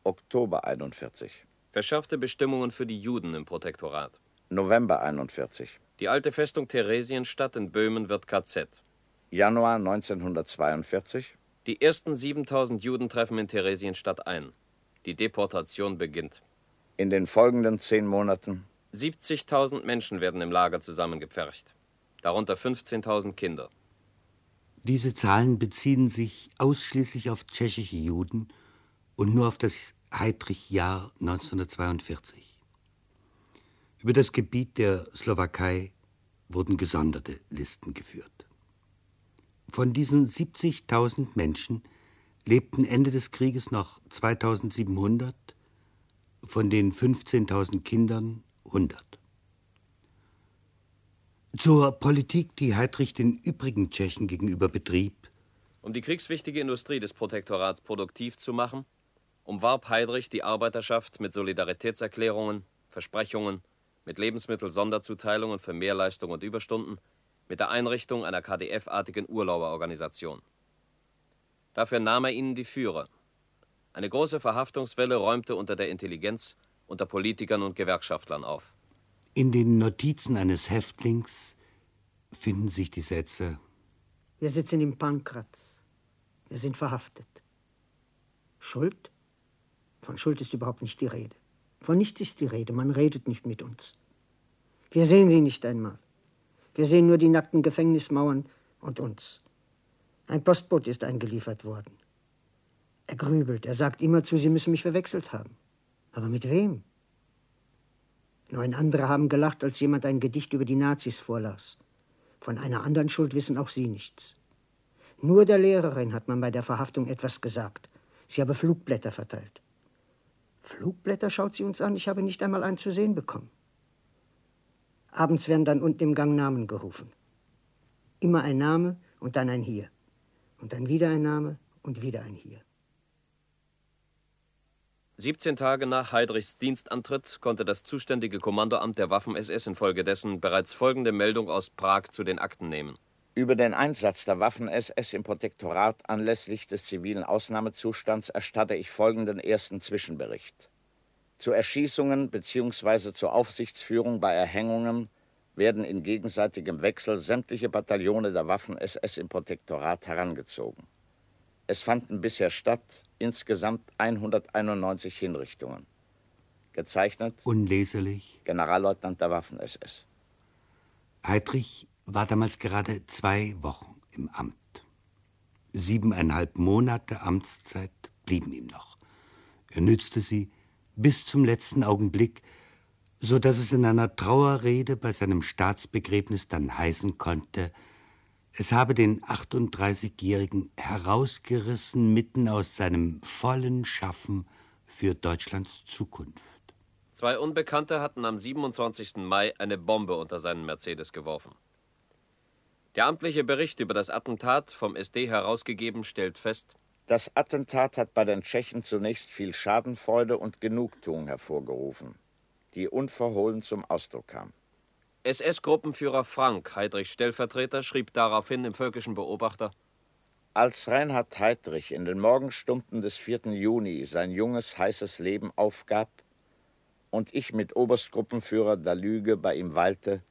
Speaker 8: Oktober 41.
Speaker 9: Verschärfte Bestimmungen für die Juden im Protektorat.
Speaker 8: November 41.
Speaker 9: Die alte Festung Theresienstadt in Böhmen wird KZ.
Speaker 8: Januar 1942.
Speaker 9: Die ersten 7000 Juden treffen in Theresienstadt ein. Die Deportation beginnt.
Speaker 8: In den folgenden zehn Monaten
Speaker 9: 70.000 Menschen werden im Lager zusammengepfercht, darunter 15.000 Kinder.
Speaker 4: Diese Zahlen beziehen sich ausschließlich auf tschechische Juden und nur auf das Heydrich-Jahr 1942. Über das Gebiet der Slowakei wurden gesonderte Listen geführt. Von diesen 70.000 Menschen lebten Ende des Krieges noch 2700 von den 15.000 Kindern 100. Zur Politik, die Heydrich den übrigen Tschechen gegenüber betrieb.
Speaker 9: Um die kriegswichtige Industrie des Protektorats produktiv zu machen, umwarb Heydrich die Arbeiterschaft mit Solidaritätserklärungen, Versprechungen, mit Lebensmittel-Sonderzuteilungen für Mehrleistung und Überstunden, mit der Einrichtung einer KDF-artigen Urlauberorganisation. Dafür nahm er ihnen die Führer, eine große Verhaftungswelle räumte unter der Intelligenz, unter Politikern und Gewerkschaftlern auf.
Speaker 4: In den Notizen eines Häftlings finden sich die Sätze:
Speaker 10: Wir sitzen im Pankratz. Wir sind verhaftet. Schuld? Von Schuld ist überhaupt nicht die Rede. Von nichts ist die Rede. Man redet nicht mit uns. Wir sehen sie nicht einmal. Wir sehen nur die nackten Gefängnismauern und uns. Ein Postbote ist eingeliefert worden. Er grübelt. Er sagt immerzu, Sie müssen mich verwechselt haben. Aber mit wem? Neun andere haben gelacht, als jemand ein Gedicht über die Nazis vorlas. Von einer anderen Schuld wissen auch sie nichts. Nur der Lehrerin hat man bei der Verhaftung etwas gesagt. Sie habe Flugblätter verteilt. Flugblätter schaut sie uns an, ich habe nicht einmal einen zu sehen bekommen. Abends werden dann unten im Gang Namen gerufen. Immer ein Name und dann ein Hier. Und dann wieder ein Name und wieder ein Hier.
Speaker 9: 17 Tage nach Heydrichs Dienstantritt konnte das zuständige Kommandoamt der Waffen-SS infolgedessen bereits folgende Meldung aus Prag zu den Akten nehmen.
Speaker 8: Über den Einsatz der Waffen-SS im Protektorat anlässlich des zivilen Ausnahmezustands erstatte ich folgenden ersten Zwischenbericht. Zu Erschießungen bzw. zur Aufsichtsführung bei Erhängungen werden in gegenseitigem Wechsel sämtliche Bataillone der Waffen-SS im Protektorat herangezogen. Es fanden bisher statt insgesamt 191 Hinrichtungen. Gezeichnet
Speaker 4: Unleserlich
Speaker 8: Generalleutnant der Waffen-SS.
Speaker 4: Heydrich war damals gerade zwei Wochen im Amt. Siebeneinhalb Monate Amtszeit blieben ihm noch. Er nützte sie bis zum letzten Augenblick, so dass es in einer Trauerrede bei seinem Staatsbegräbnis dann heißen konnte, es habe den 38-Jährigen herausgerissen mitten aus seinem vollen Schaffen für Deutschlands Zukunft.
Speaker 9: Zwei Unbekannte hatten am 27. Mai eine Bombe unter seinen Mercedes geworfen. Der amtliche Bericht über das Attentat vom SD herausgegeben stellt fest,
Speaker 8: das Attentat hat bei den Tschechen zunächst viel Schadenfreude und Genugtuung hervorgerufen, die unverhohlen zum Ausdruck kam.
Speaker 9: SS-Gruppenführer Frank, Heydrichs Stellvertreter, schrieb daraufhin im Völkischen Beobachter:
Speaker 8: Als Reinhard Heydrich in den Morgenstunden des 4. Juni sein junges, heißes Leben aufgab und ich mit Oberstgruppenführer Dalüge bei ihm weilte,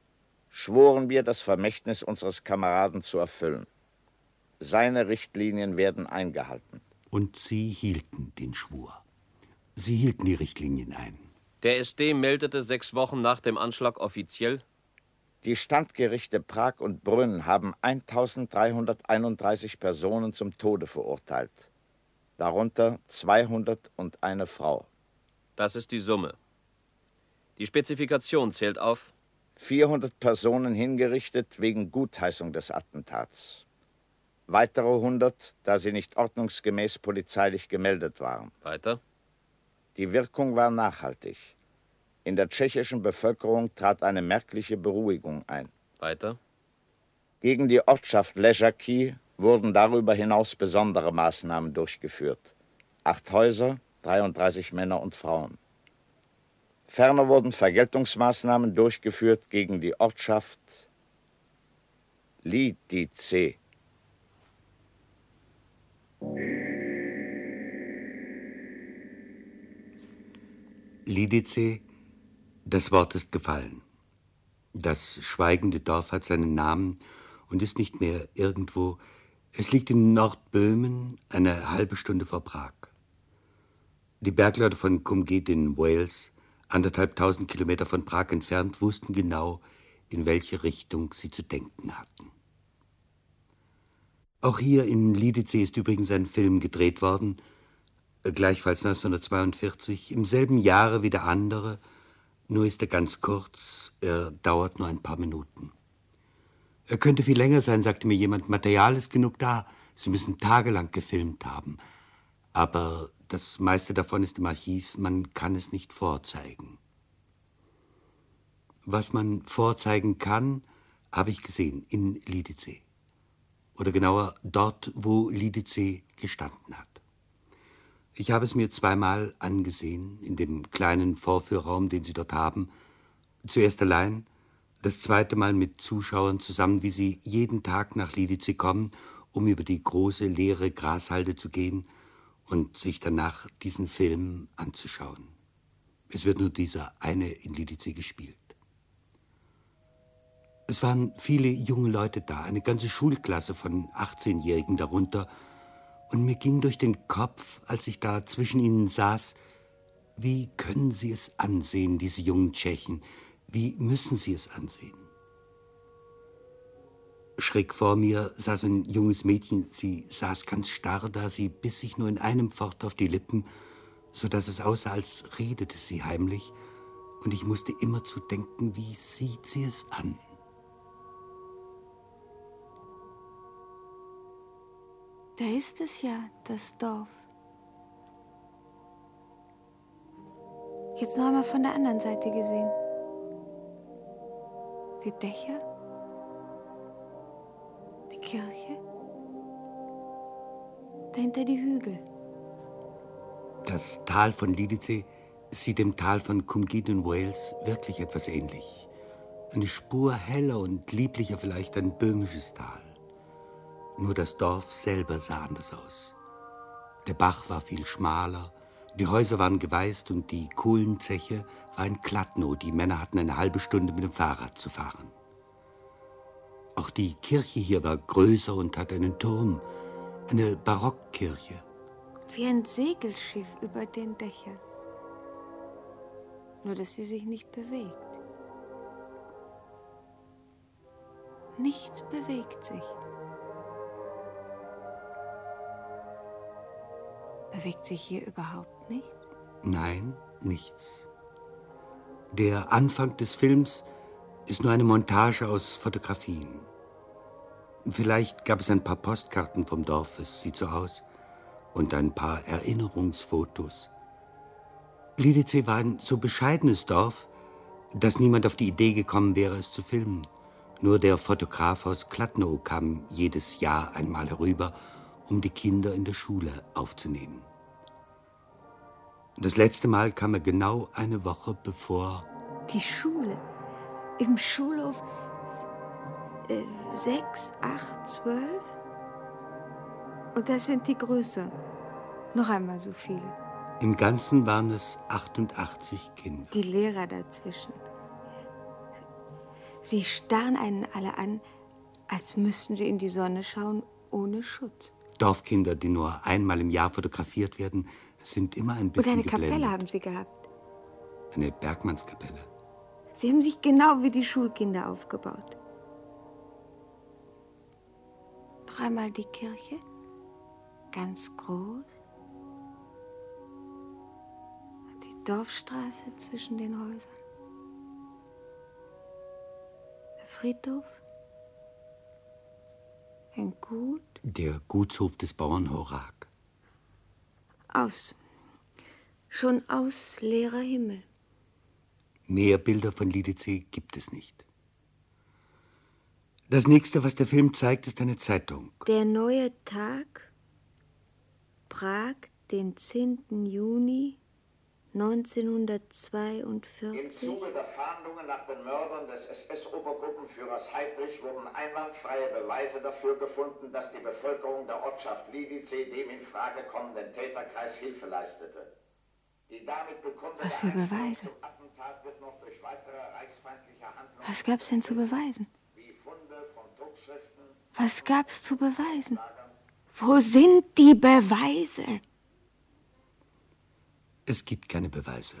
Speaker 8: schworen wir, das Vermächtnis unseres Kameraden zu erfüllen. Seine Richtlinien werden eingehalten.
Speaker 4: Und Sie hielten den Schwur. Sie hielten die Richtlinien ein.
Speaker 9: Der SD meldete sechs Wochen nach dem Anschlag offiziell,
Speaker 8: die Standgerichte Prag und Brünn haben 1331 Personen zum Tode verurteilt, darunter 201 Frau.
Speaker 9: Das ist die Summe. Die Spezifikation zählt auf
Speaker 8: 400 Personen hingerichtet wegen Gutheißung des Attentats. Weitere 100, da sie nicht ordnungsgemäß polizeilich gemeldet waren.
Speaker 9: Weiter?
Speaker 8: Die Wirkung war nachhaltig. In der tschechischen Bevölkerung trat eine merkliche Beruhigung ein.
Speaker 9: Weiter?
Speaker 8: Gegen die Ortschaft Ležaky wurden darüber hinaus besondere Maßnahmen durchgeführt. Acht Häuser, 33 Männer und Frauen. Ferner wurden Vergeltungsmaßnahmen durchgeführt gegen die Ortschaft Lidice.
Speaker 4: Lidice das Wort ist gefallen. Das schweigende Dorf hat seinen Namen und ist nicht mehr irgendwo. Es liegt in Nordböhmen, eine halbe Stunde vor Prag. Die Bergleute von Cumgit in Wales, anderthalb tausend Kilometer von Prag entfernt, wussten genau, in welche Richtung sie zu denken hatten. Auch hier in Lidice ist übrigens ein Film gedreht worden, gleichfalls 1942, im selben Jahre wie der andere, nur ist er ganz kurz, er dauert nur ein paar Minuten. Er könnte viel länger sein, sagte mir jemand. Material ist genug da. Sie müssen tagelang gefilmt haben. Aber das meiste davon ist im Archiv, man kann es nicht vorzeigen. Was man vorzeigen kann, habe ich gesehen in Lidice. Oder genauer dort, wo Lidice gestanden hat. Ich habe es mir zweimal angesehen, in dem kleinen Vorführraum, den Sie dort haben. Zuerst allein, das zweite Mal mit Zuschauern zusammen, wie sie jeden Tag nach Lidice kommen, um über die große leere Grashalde zu gehen und sich danach diesen Film anzuschauen. Es wird nur dieser eine in Lidice gespielt. Es waren viele junge Leute da, eine ganze Schulklasse von 18-Jährigen darunter, und mir ging durch den Kopf, als ich da zwischen ihnen saß, wie können Sie es ansehen, diese jungen Tschechen? Wie müssen Sie es ansehen? Schräg vor mir saß ein junges Mädchen. Sie saß ganz starr da, sie biss sich nur in einem fort auf die Lippen, so dass es aussah, als redete sie heimlich. Und ich musste immer zu denken, wie sieht sie es an?
Speaker 11: Da ist es ja, das Dorf. Jetzt noch einmal von der anderen Seite gesehen. Die Dächer, die Kirche, dahinter die Hügel.
Speaker 4: Das Tal von Lidice sieht dem Tal von Cumgid in Wales wirklich etwas ähnlich. Eine Spur heller und lieblicher vielleicht ein böhmisches Tal. Nur das Dorf selber sah anders aus. Der Bach war viel schmaler, die Häuser waren geweißt und die Kohlenzeche war ein Kladno. Die Männer hatten eine halbe Stunde mit dem Fahrrad zu fahren. Auch die Kirche hier war größer und hat einen Turm, eine Barockkirche.
Speaker 11: Wie ein Segelschiff über den Dächern. Nur, dass sie sich nicht bewegt. Nichts bewegt sich. Bewegt sich hier überhaupt nicht?
Speaker 4: Nein, nichts. Der Anfang des Films ist nur eine Montage aus Fotografien. Vielleicht gab es ein paar Postkarten vom Dorf, es sieht so aus, und ein paar Erinnerungsfotos. Lidice war ein so bescheidenes Dorf, dass niemand auf die Idee gekommen wäre, es zu filmen. Nur der Fotograf aus Kladno kam jedes Jahr einmal herüber, um die Kinder in der Schule aufzunehmen. Das letzte Mal kam er genau eine Woche bevor.
Speaker 11: Die Schule. Im Schulhof. Äh, sechs, acht, zwölf. Und das sind die größer. Noch einmal so viele.
Speaker 4: Im Ganzen waren es 88 Kinder.
Speaker 11: Die Lehrer dazwischen. Sie starren einen alle an, als müssten sie in die Sonne schauen, ohne Schutz.
Speaker 4: Dorfkinder, die nur einmal im Jahr fotografiert werden, sind immer ein bisschen
Speaker 11: Und eine
Speaker 4: geblendet.
Speaker 11: Kapelle haben sie gehabt.
Speaker 4: Eine Bergmannskapelle.
Speaker 11: Sie haben sich genau wie die Schulkinder aufgebaut. Noch einmal die Kirche. Ganz groß. Und die Dorfstraße zwischen den Häusern. Der Friedhof. Ein Gut.
Speaker 4: Der Gutshof des Bauern Horak.
Speaker 11: Aus. Schon aus leerer Himmel.
Speaker 4: Mehr Bilder von Lidice gibt es nicht. Das nächste, was der Film zeigt, ist eine Zeitung.
Speaker 11: Der neue Tag, Prag, den 10. Juni
Speaker 5: Im
Speaker 11: 1942.
Speaker 5: Zuge der Fahndungen nach den Mördern des SS-Obergruppenführers Heydrich wurden einwandfreie Beweise dafür gefunden, dass die Bevölkerung der Ortschaft Lidice dem in Frage kommenden Täterkreis Hilfe leistete. Die damit bekundete
Speaker 11: Was für Beweise?
Speaker 5: zum Attentat wird noch durch weitere reichsfeindliche Handlungen
Speaker 11: Was gab's denn zu beweisen?
Speaker 5: wie Funde von Druckschriften,
Speaker 11: Was gab's zu beweisen? Wo sind die Beweise?
Speaker 4: Es gibt keine Beweise.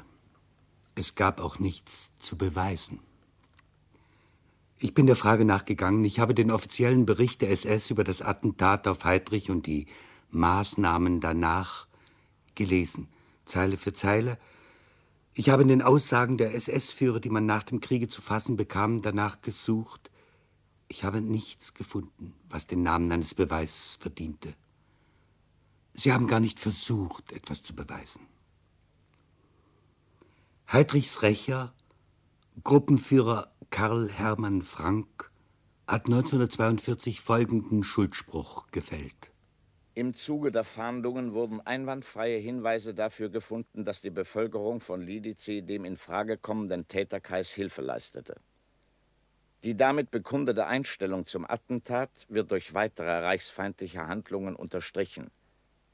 Speaker 4: Es gab auch nichts zu beweisen. Ich bin der Frage nachgegangen. Ich habe den offiziellen Bericht der SS über das Attentat auf Heydrich und die Maßnahmen danach gelesen, Zeile für Zeile. Ich habe in den Aussagen der SS-Führer, die man nach dem Kriege zu fassen bekam, danach gesucht. Ich habe nichts gefunden, was den Namen eines Beweises verdiente. Sie haben gar nicht versucht, etwas zu beweisen. Heidrichs Rächer, Gruppenführer Karl Hermann Frank, hat 1942 folgenden Schuldspruch gefällt.
Speaker 8: Im Zuge der Fahndungen wurden einwandfreie Hinweise dafür gefunden, dass die Bevölkerung von Lidice dem in Frage kommenden Täterkreis Hilfe leistete. Die damit bekundete Einstellung zum Attentat wird durch weitere reichsfeindliche Handlungen unterstrichen,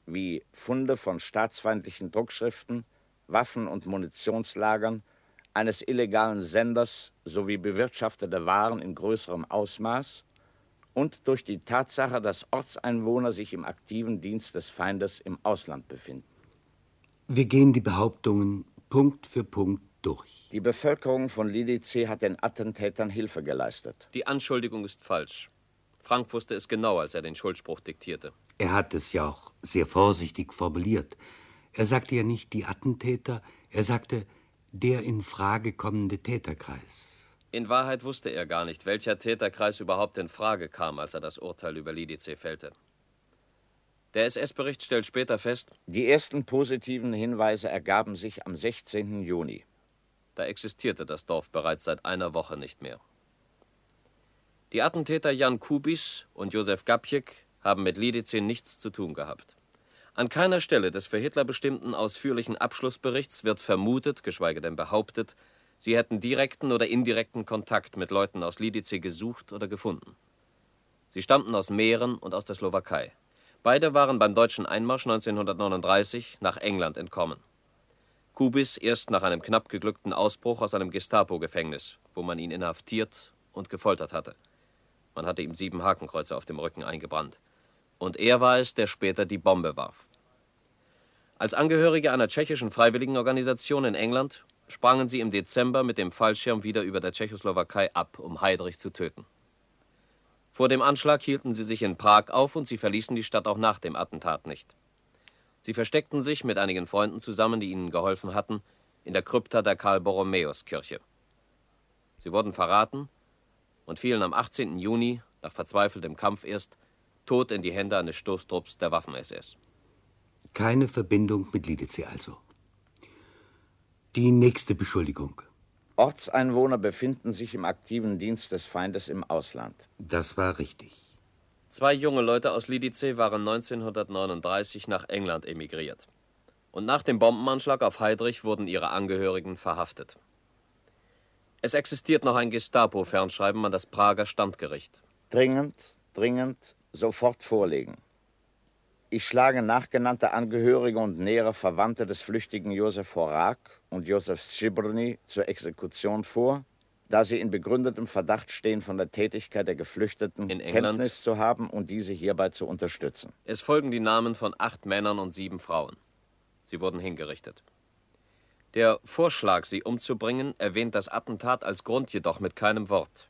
Speaker 8: wie Funde von staatsfeindlichen Druckschriften, Waffen- und Munitionslagern, eines illegalen Senders sowie bewirtschaftete Waren in größerem Ausmaß und durch die Tatsache, dass Ortseinwohner sich im aktiven Dienst des Feindes im Ausland befinden.
Speaker 4: Wir gehen die Behauptungen Punkt für Punkt durch.
Speaker 8: Die Bevölkerung von Lidice hat den Attentätern Hilfe geleistet.
Speaker 9: Die Anschuldigung ist falsch. Frank wusste es genau, als er den Schuldspruch diktierte.
Speaker 4: Er hat es ja auch sehr vorsichtig formuliert. Er sagte ja nicht die Attentäter, er sagte Der in Frage kommende Täterkreis.
Speaker 9: In Wahrheit wusste er gar nicht, welcher Täterkreis überhaupt in Frage kam, als er das Urteil über Lidice fällte. Der SS-Bericht stellt später fest,
Speaker 8: Die ersten positiven Hinweise ergaben sich am 16. Juni.
Speaker 9: da existierte das Dorf bereits seit einer Woche nicht mehr. Die Attentäter Jan Kubis und Josef Gapjek haben mit Lidice nichts zu tun gehabt. An keiner Stelle des für Hitler bestimmten ausführlichen Abschlussberichts wird vermutet, geschweige denn behauptet, sie hätten direkten oder indirekten Kontakt mit Leuten aus Lidice gesucht oder gefunden. Sie stammten aus Mähren und aus der Slowakei. Beide waren beim deutschen Einmarsch 1939 nach England entkommen. Kubis erst nach einem knapp geglückten Ausbruch aus einem Gestapo-Gefängnis, wo man ihn inhaftiert und gefoltert hatte. Man hatte ihm sieben Hakenkreuze auf dem Rücken eingebrannt. Und er war es, der später die Bombe warf. Als Angehörige einer tschechischen Freiwilligenorganisation in England sprangen sie im Dezember mit dem Fallschirm wieder über der Tschechoslowakei ab, um Heydrich zu töten. Vor dem Anschlag hielten sie sich in Prag auf und sie verließen die Stadt auch nach dem Attentat nicht. Sie versteckten sich mit einigen Freunden zusammen, die ihnen geholfen hatten, in der Krypta der Karl-Borromäus-Kirche. Sie wurden verraten und fielen am 18. Juni, nach verzweifeltem Kampf erst, tot in die Hände eines Stoßtrupps der Waffen-SS.
Speaker 4: Keine Verbindung mit Lidice also. Die nächste Beschuldigung.
Speaker 8: Ortseinwohner befinden sich im aktiven Dienst des Feindes im Ausland.
Speaker 4: Das war richtig.
Speaker 9: Zwei junge Leute aus Lidice waren 1939 nach England emigriert. Und nach dem Bombenanschlag auf Heydrich wurden ihre Angehörigen verhaftet. Es existiert noch ein Gestapo-Fernschreiben an das Prager Standgericht.
Speaker 8: Dringend, dringend, sofort vorlegen. Ich schlage nachgenannte Angehörige und nähere Verwandte des flüchtigen Josef Horak und Josef Schibrny zur Exekution vor, da sie in begründetem Verdacht stehen, von der Tätigkeit der Geflüchteten
Speaker 9: In?
Speaker 8: Kenntnis zu haben und diese hierbei zu unterstützen.
Speaker 9: Es folgen die Namen von acht Männern und sieben Frauen. Sie wurden hingerichtet. Der Vorschlag, sie umzubringen, erwähnt das Attentat als Grund jedoch mit keinem Wort.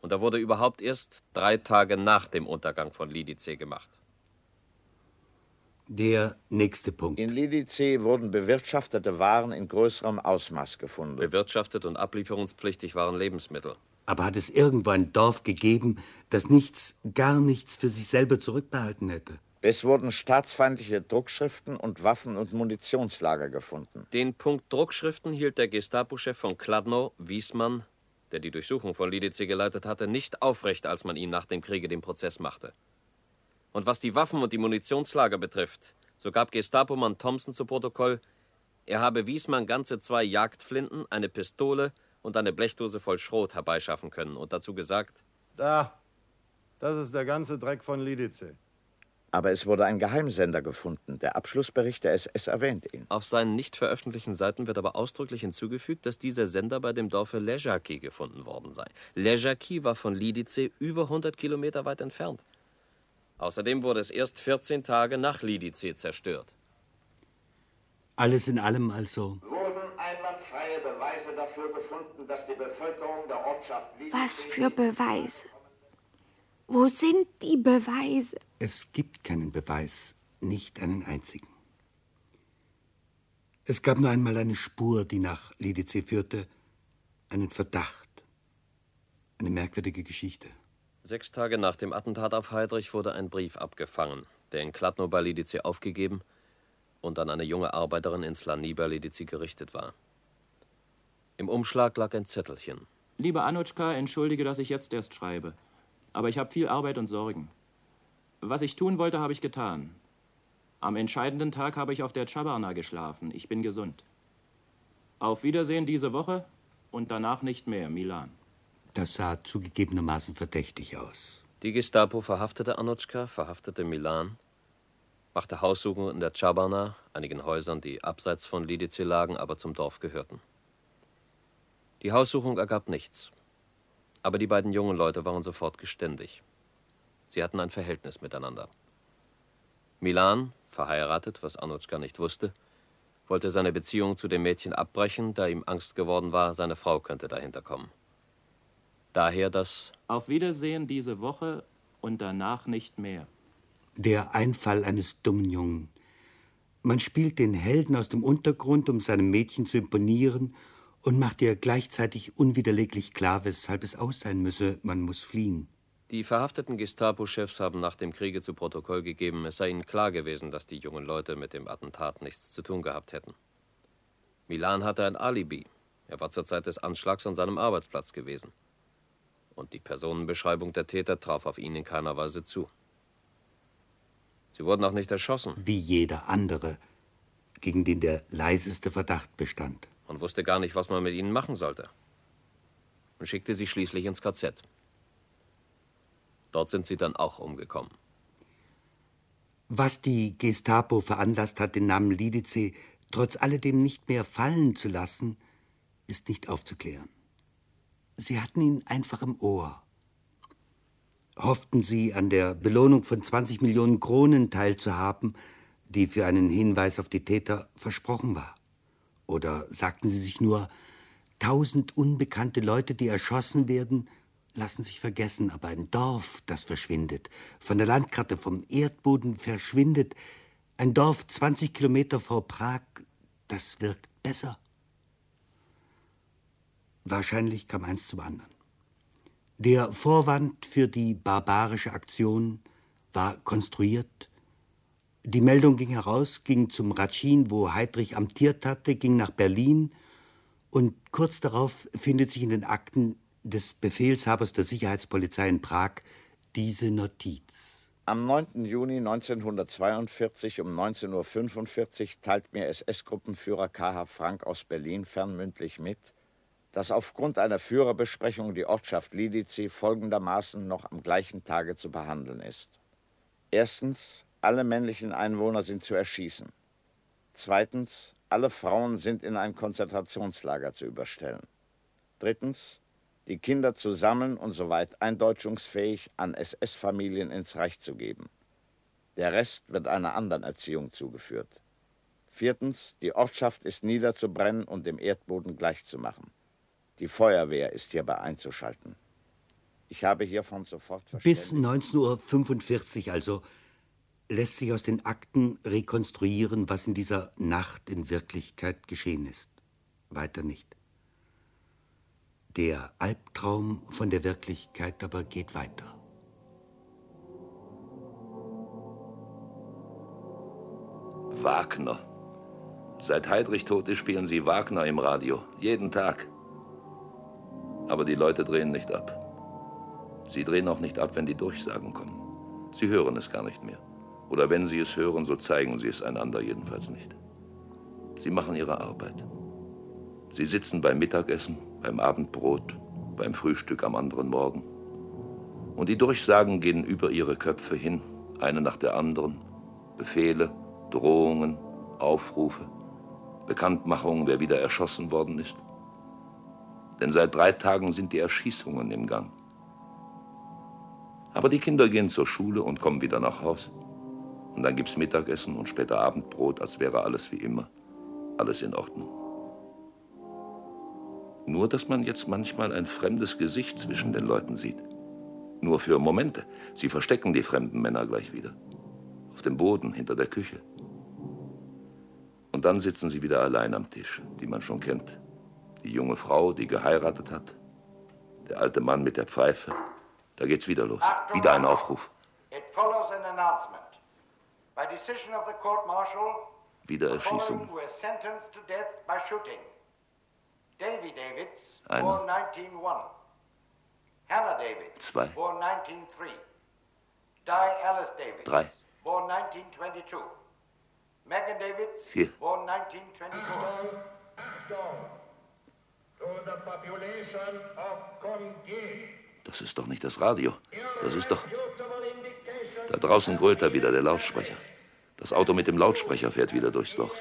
Speaker 9: Und er wurde überhaupt erst drei Tage nach dem Untergang von Lidice gemacht.
Speaker 4: Der nächste Punkt.
Speaker 8: In Lidice wurden bewirtschaftete Waren in größerem Ausmaß gefunden.
Speaker 9: Bewirtschaftet und ablieferungspflichtig waren Lebensmittel.
Speaker 4: Aber hat es irgendwo ein Dorf gegeben, das nichts, gar nichts für sich selber zurückbehalten hätte?
Speaker 8: Es wurden staatsfeindliche Druckschriften und Waffen- und Munitionslager gefunden.
Speaker 9: Den Punkt Druckschriften hielt der Gestapo-Chef von Kladno, Wiesmann, der die Durchsuchung von Lidice geleitet hatte, nicht aufrecht, als man ihm nach dem Kriege den Prozess machte. Und was die Waffen und die Munitionslager betrifft, so gab Gestapomann Thompson zu Protokoll, er habe Wiesmann ganze zwei Jagdflinten, eine Pistole und eine Blechdose voll Schrot herbeischaffen können und dazu gesagt,
Speaker 12: Da, das ist der ganze Dreck von Lidice.
Speaker 8: Aber es wurde ein Geheimsender gefunden. Der Abschlussbericht der SS erwähnt ihn.
Speaker 9: Auf seinen nicht veröffentlichten Seiten wird aber ausdrücklich hinzugefügt, dass dieser Sender bei dem Dorfe Lejaki gefunden worden sei. Lejaki war von Lidice über 100 Kilometer weit entfernt. Außerdem wurde es erst 14 Tage nach Lidice zerstört.
Speaker 4: Alles in allem also.
Speaker 5: Wurden einwandfreie Beweise dafür gefunden, dass die Bevölkerung der Ortschaft Lidice...
Speaker 11: Was für Beweise? Wo sind die Beweise?
Speaker 4: Es gibt keinen Beweis, nicht einen einzigen. Es gab nur einmal eine Spur, die nach Lidice führte, einen Verdacht, eine merkwürdige Geschichte.
Speaker 9: Sechs Tage nach dem Attentat auf Heydrich wurde ein Brief abgefangen, der in Kladno bei Lidice aufgegeben und an eine junge Arbeiterin in Slani bei Lidice gerichtet war. Im Umschlag lag ein Zettelchen.
Speaker 13: Liebe Anutschka, entschuldige, dass ich jetzt erst schreibe. Aber ich habe viel Arbeit und Sorgen. Was ich tun wollte, habe ich getan. Am entscheidenden Tag habe ich auf der Chabarna geschlafen. Ich bin gesund. Auf Wiedersehen diese Woche und danach nicht mehr, Milan.
Speaker 4: Das sah zugegebenermaßen verdächtig aus.
Speaker 9: Die Gestapo verhaftete Anutschka, verhaftete Milan, machte Haussuchungen in der Chabarna, einigen Häusern, die abseits von Lidice lagen, aber zum Dorf gehörten. Die Haussuchung ergab nichts. Aber die beiden jungen Leute waren sofort geständig. Sie hatten ein Verhältnis miteinander. Milan, verheiratet, was Anutschka nicht wusste, wollte seine Beziehung zu dem Mädchen abbrechen, da ihm Angst geworden war, seine Frau könnte dahinter kommen. Daher das
Speaker 13: Auf Wiedersehen diese Woche und danach nicht mehr.
Speaker 4: Der Einfall eines dummen Jungen. Man spielt den Helden aus dem Untergrund, um seinem Mädchen zu imponieren und macht ihr gleichzeitig unwiderleglich klar, weshalb es aus sein müsse, man muss fliehen.
Speaker 9: Die verhafteten Gestapo-Chefs haben nach dem Kriege zu Protokoll gegeben, es sei ihnen klar gewesen, dass die jungen Leute mit dem Attentat nichts zu tun gehabt hätten. Milan hatte ein Alibi. Er war zur Zeit des Anschlags an seinem Arbeitsplatz gewesen. Und die Personenbeschreibung der Täter traf auf ihn in keiner Weise zu. Sie wurden auch nicht erschossen.
Speaker 4: Wie jeder andere, gegen den der leiseste Verdacht bestand.
Speaker 9: Man wusste gar nicht, was man mit ihnen machen sollte. Und schickte sie schließlich ins KZ. Dort sind sie dann auch umgekommen.
Speaker 4: Was die Gestapo veranlasst hat, den Namen Lidice trotz alledem nicht mehr fallen zu lassen, ist nicht aufzuklären. Sie hatten ihn einfach im Ohr. Hofften Sie, an der Belohnung von 20 Millionen Kronen teilzuhaben, die für einen Hinweis auf die Täter versprochen war? Oder sagten Sie sich nur, tausend unbekannte Leute, die erschossen werden, lassen sich vergessen, aber ein Dorf, das verschwindet, von der Landkarte, vom Erdboden verschwindet, ein Dorf 20 Kilometer vor Prag, das wirkt besser. Wahrscheinlich kam eins zum anderen. Der Vorwand für die barbarische Aktion war konstruiert. Die Meldung ging heraus, ging zum Ratschin, wo Heydrich amtiert hatte, ging nach Berlin und kurz darauf findet sich in den Akten des Befehlshabers der Sicherheitspolizei in Prag diese Notiz.
Speaker 8: Am 9. Juni 1942 um 19.45 Uhr teilt mir SS-Gruppenführer K.H. Frank aus Berlin fernmündlich mit, dass aufgrund einer Führerbesprechung die Ortschaft Lidice folgendermaßen noch am gleichen Tage zu behandeln ist. Erstens, alle männlichen Einwohner sind zu erschießen. Zweitens, alle Frauen sind in ein Konzentrationslager zu überstellen. Drittens, die Kinder zu sammeln und soweit eindeutschungsfähig an SS-Familien ins Reich zu geben. Der Rest wird einer anderen Erziehung zugeführt. Viertens, die Ortschaft ist niederzubrennen und dem Erdboden gleichzumachen. Die Feuerwehr ist hierbei einzuschalten. Ich habe hiervon sofort
Speaker 4: Bis 19.45 Uhr also lässt sich aus den Akten rekonstruieren, was in dieser Nacht in Wirklichkeit geschehen ist. Weiter nicht. Der Albtraum von der Wirklichkeit aber geht weiter.
Speaker 6: Wagner. Seit Heydrich tot ist, spielen sie Wagner im Radio. Jeden Tag. Aber die Leute drehen nicht ab. Sie drehen auch nicht ab, wenn die Durchsagen kommen. Sie hören es gar nicht mehr. Oder wenn sie es hören, so zeigen sie es einander jedenfalls nicht. Sie machen ihre Arbeit. Sie sitzen beim Mittagessen, beim Abendbrot, beim Frühstück am anderen Morgen. Und die Durchsagen gehen über ihre Köpfe hin, eine nach der anderen. Befehle, Drohungen, Aufrufe, Bekanntmachungen, wer wieder erschossen worden ist. Denn seit drei Tagen sind die Erschießungen im Gang. Aber die Kinder gehen zur Schule und kommen wieder nach Haus. Und dann gibt's Mittagessen und später Abendbrot, als wäre alles wie immer. Alles in Ordnung. Nur, dass man jetzt manchmal ein fremdes Gesicht zwischen den Leuten sieht. Nur für Momente. Sie verstecken die fremden Männer gleich wieder. Auf dem Boden, hinter der Küche. Und dann sitzen sie wieder allein am Tisch, die man schon kennt. Die junge Frau, die geheiratet hat. Der alte Mann mit der Pfeife. Da geht's wieder los. Wieder ein Aufruf.
Speaker 5: It follows an announcement.
Speaker 6: Wieder Erschießung.
Speaker 5: who is sentenced to death by shooting. Davy Davids,
Speaker 6: Eine.
Speaker 5: born 1901. Hannah Davids,
Speaker 6: Zwei.
Speaker 5: born 1903. Di Alice Davids,
Speaker 6: Drei.
Speaker 5: born 1922. Megan Davids,
Speaker 6: Vier.
Speaker 5: born 1924.
Speaker 7: To the population of Comgier.
Speaker 6: Das ist doch nicht das Radio. Das ist doch. Da draußen grölt er wieder, der Lautsprecher. Das Auto mit dem Lautsprecher fährt wieder durchs Dorf.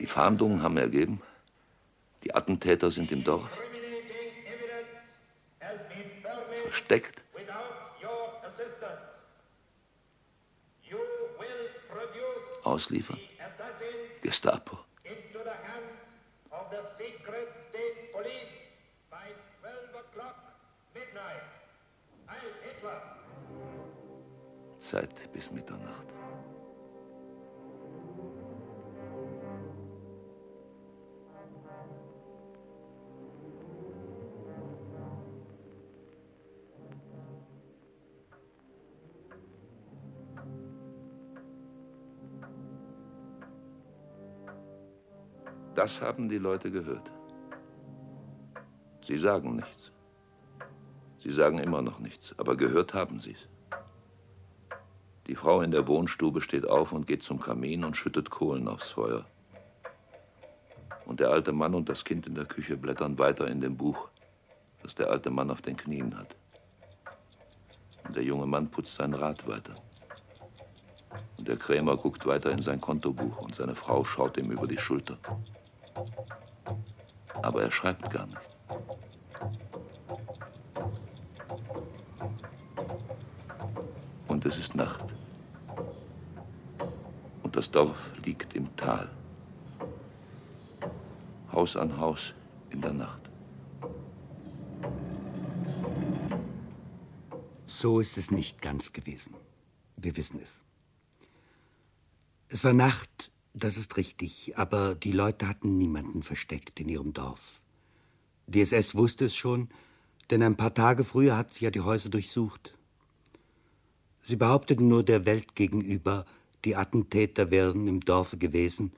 Speaker 6: Die Fahndungen haben ergeben, die Attentäter sind im Dorf. Versteckt. Ausliefern. Gestapo. Zeit bis Mitternacht. Das haben die Leute gehört. Sie sagen nichts. Sie sagen immer noch nichts, aber gehört haben sie es. Die Frau in der Wohnstube steht auf und geht zum Kamin und schüttet Kohlen aufs Feuer. Und der alte Mann und das Kind in der Küche blättern weiter in dem Buch, das der alte Mann auf den Knien hat. Und der junge Mann putzt sein Rad weiter. Und der Krämer guckt weiter in sein Kontobuch und seine Frau schaut ihm über die Schulter. Aber er schreibt gar nicht. Und es ist Nacht. Das Dorf liegt im Tal. Haus an Haus in der Nacht.
Speaker 4: So ist es nicht ganz gewesen. Wir wissen es. Es war Nacht, das ist richtig, aber die Leute hatten niemanden versteckt in ihrem Dorf. Die SS wusste es schon, denn ein paar Tage früher hat sie ja die Häuser durchsucht. Sie behaupteten nur der Welt gegenüber, die Attentäter wären im Dorfe gewesen.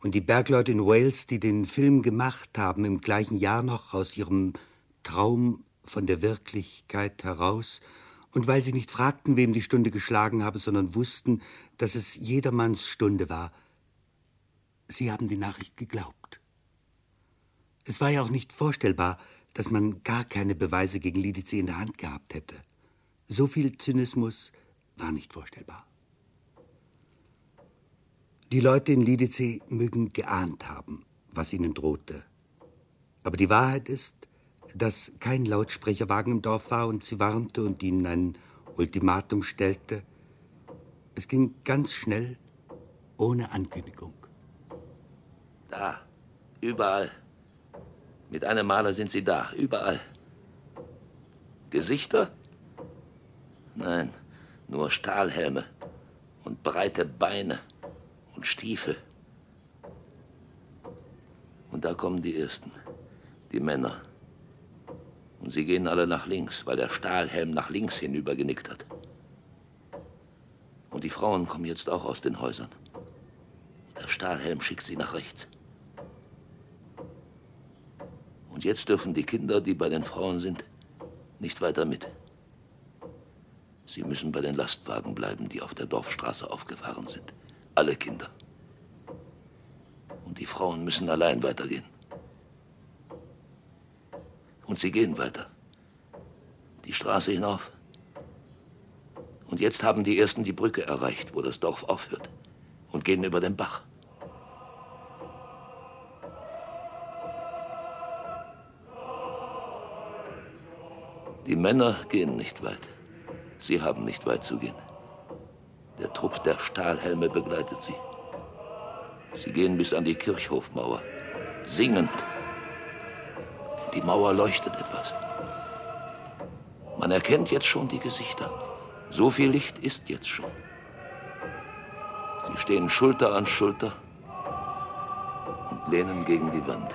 Speaker 4: Und die Bergleute in Wales, die den Film gemacht haben, im gleichen Jahr noch aus ihrem Traum von der Wirklichkeit heraus, und weil sie nicht fragten, wem die Stunde geschlagen habe, sondern wussten, dass es jedermanns Stunde war, sie haben die Nachricht geglaubt. Es war ja auch nicht vorstellbar, dass man gar keine Beweise gegen Lidice in der Hand gehabt hätte. So viel Zynismus war nicht vorstellbar. Die Leute in Lidice mögen geahnt haben, was ihnen drohte. Aber die Wahrheit ist, dass kein Lautsprecherwagen im Dorf war und sie warnte und ihnen ein Ultimatum stellte. Es ging ganz schnell, ohne Ankündigung.
Speaker 6: Da, überall. Mit einem Maler sind sie da, überall. Gesichter? Nein, nur Stahlhelme und breite Beine und Stiefel. Und da kommen die Ersten, die Männer. Und sie gehen alle nach links, weil der Stahlhelm nach links hinüber genickt hat. Und die Frauen kommen jetzt auch aus den Häusern. Der Stahlhelm schickt sie nach rechts. Und jetzt dürfen die Kinder, die bei den Frauen sind, nicht weiter mit. Sie müssen bei den Lastwagen bleiben, die auf der Dorfstraße aufgefahren sind. Alle Kinder. Und die Frauen müssen allein weitergehen. Und sie gehen weiter. Die Straße hinauf. Und jetzt haben die Ersten die Brücke erreicht, wo das Dorf aufhört. Und gehen über den Bach. Die Männer gehen nicht weit. Sie haben nicht weit zu gehen. Der Trupp der Stahlhelme begleitet sie. Sie gehen bis an die Kirchhofmauer, singend. Die Mauer leuchtet etwas. Man erkennt jetzt schon die Gesichter. So viel Licht ist jetzt schon. Sie stehen Schulter an Schulter und lehnen gegen die Wand.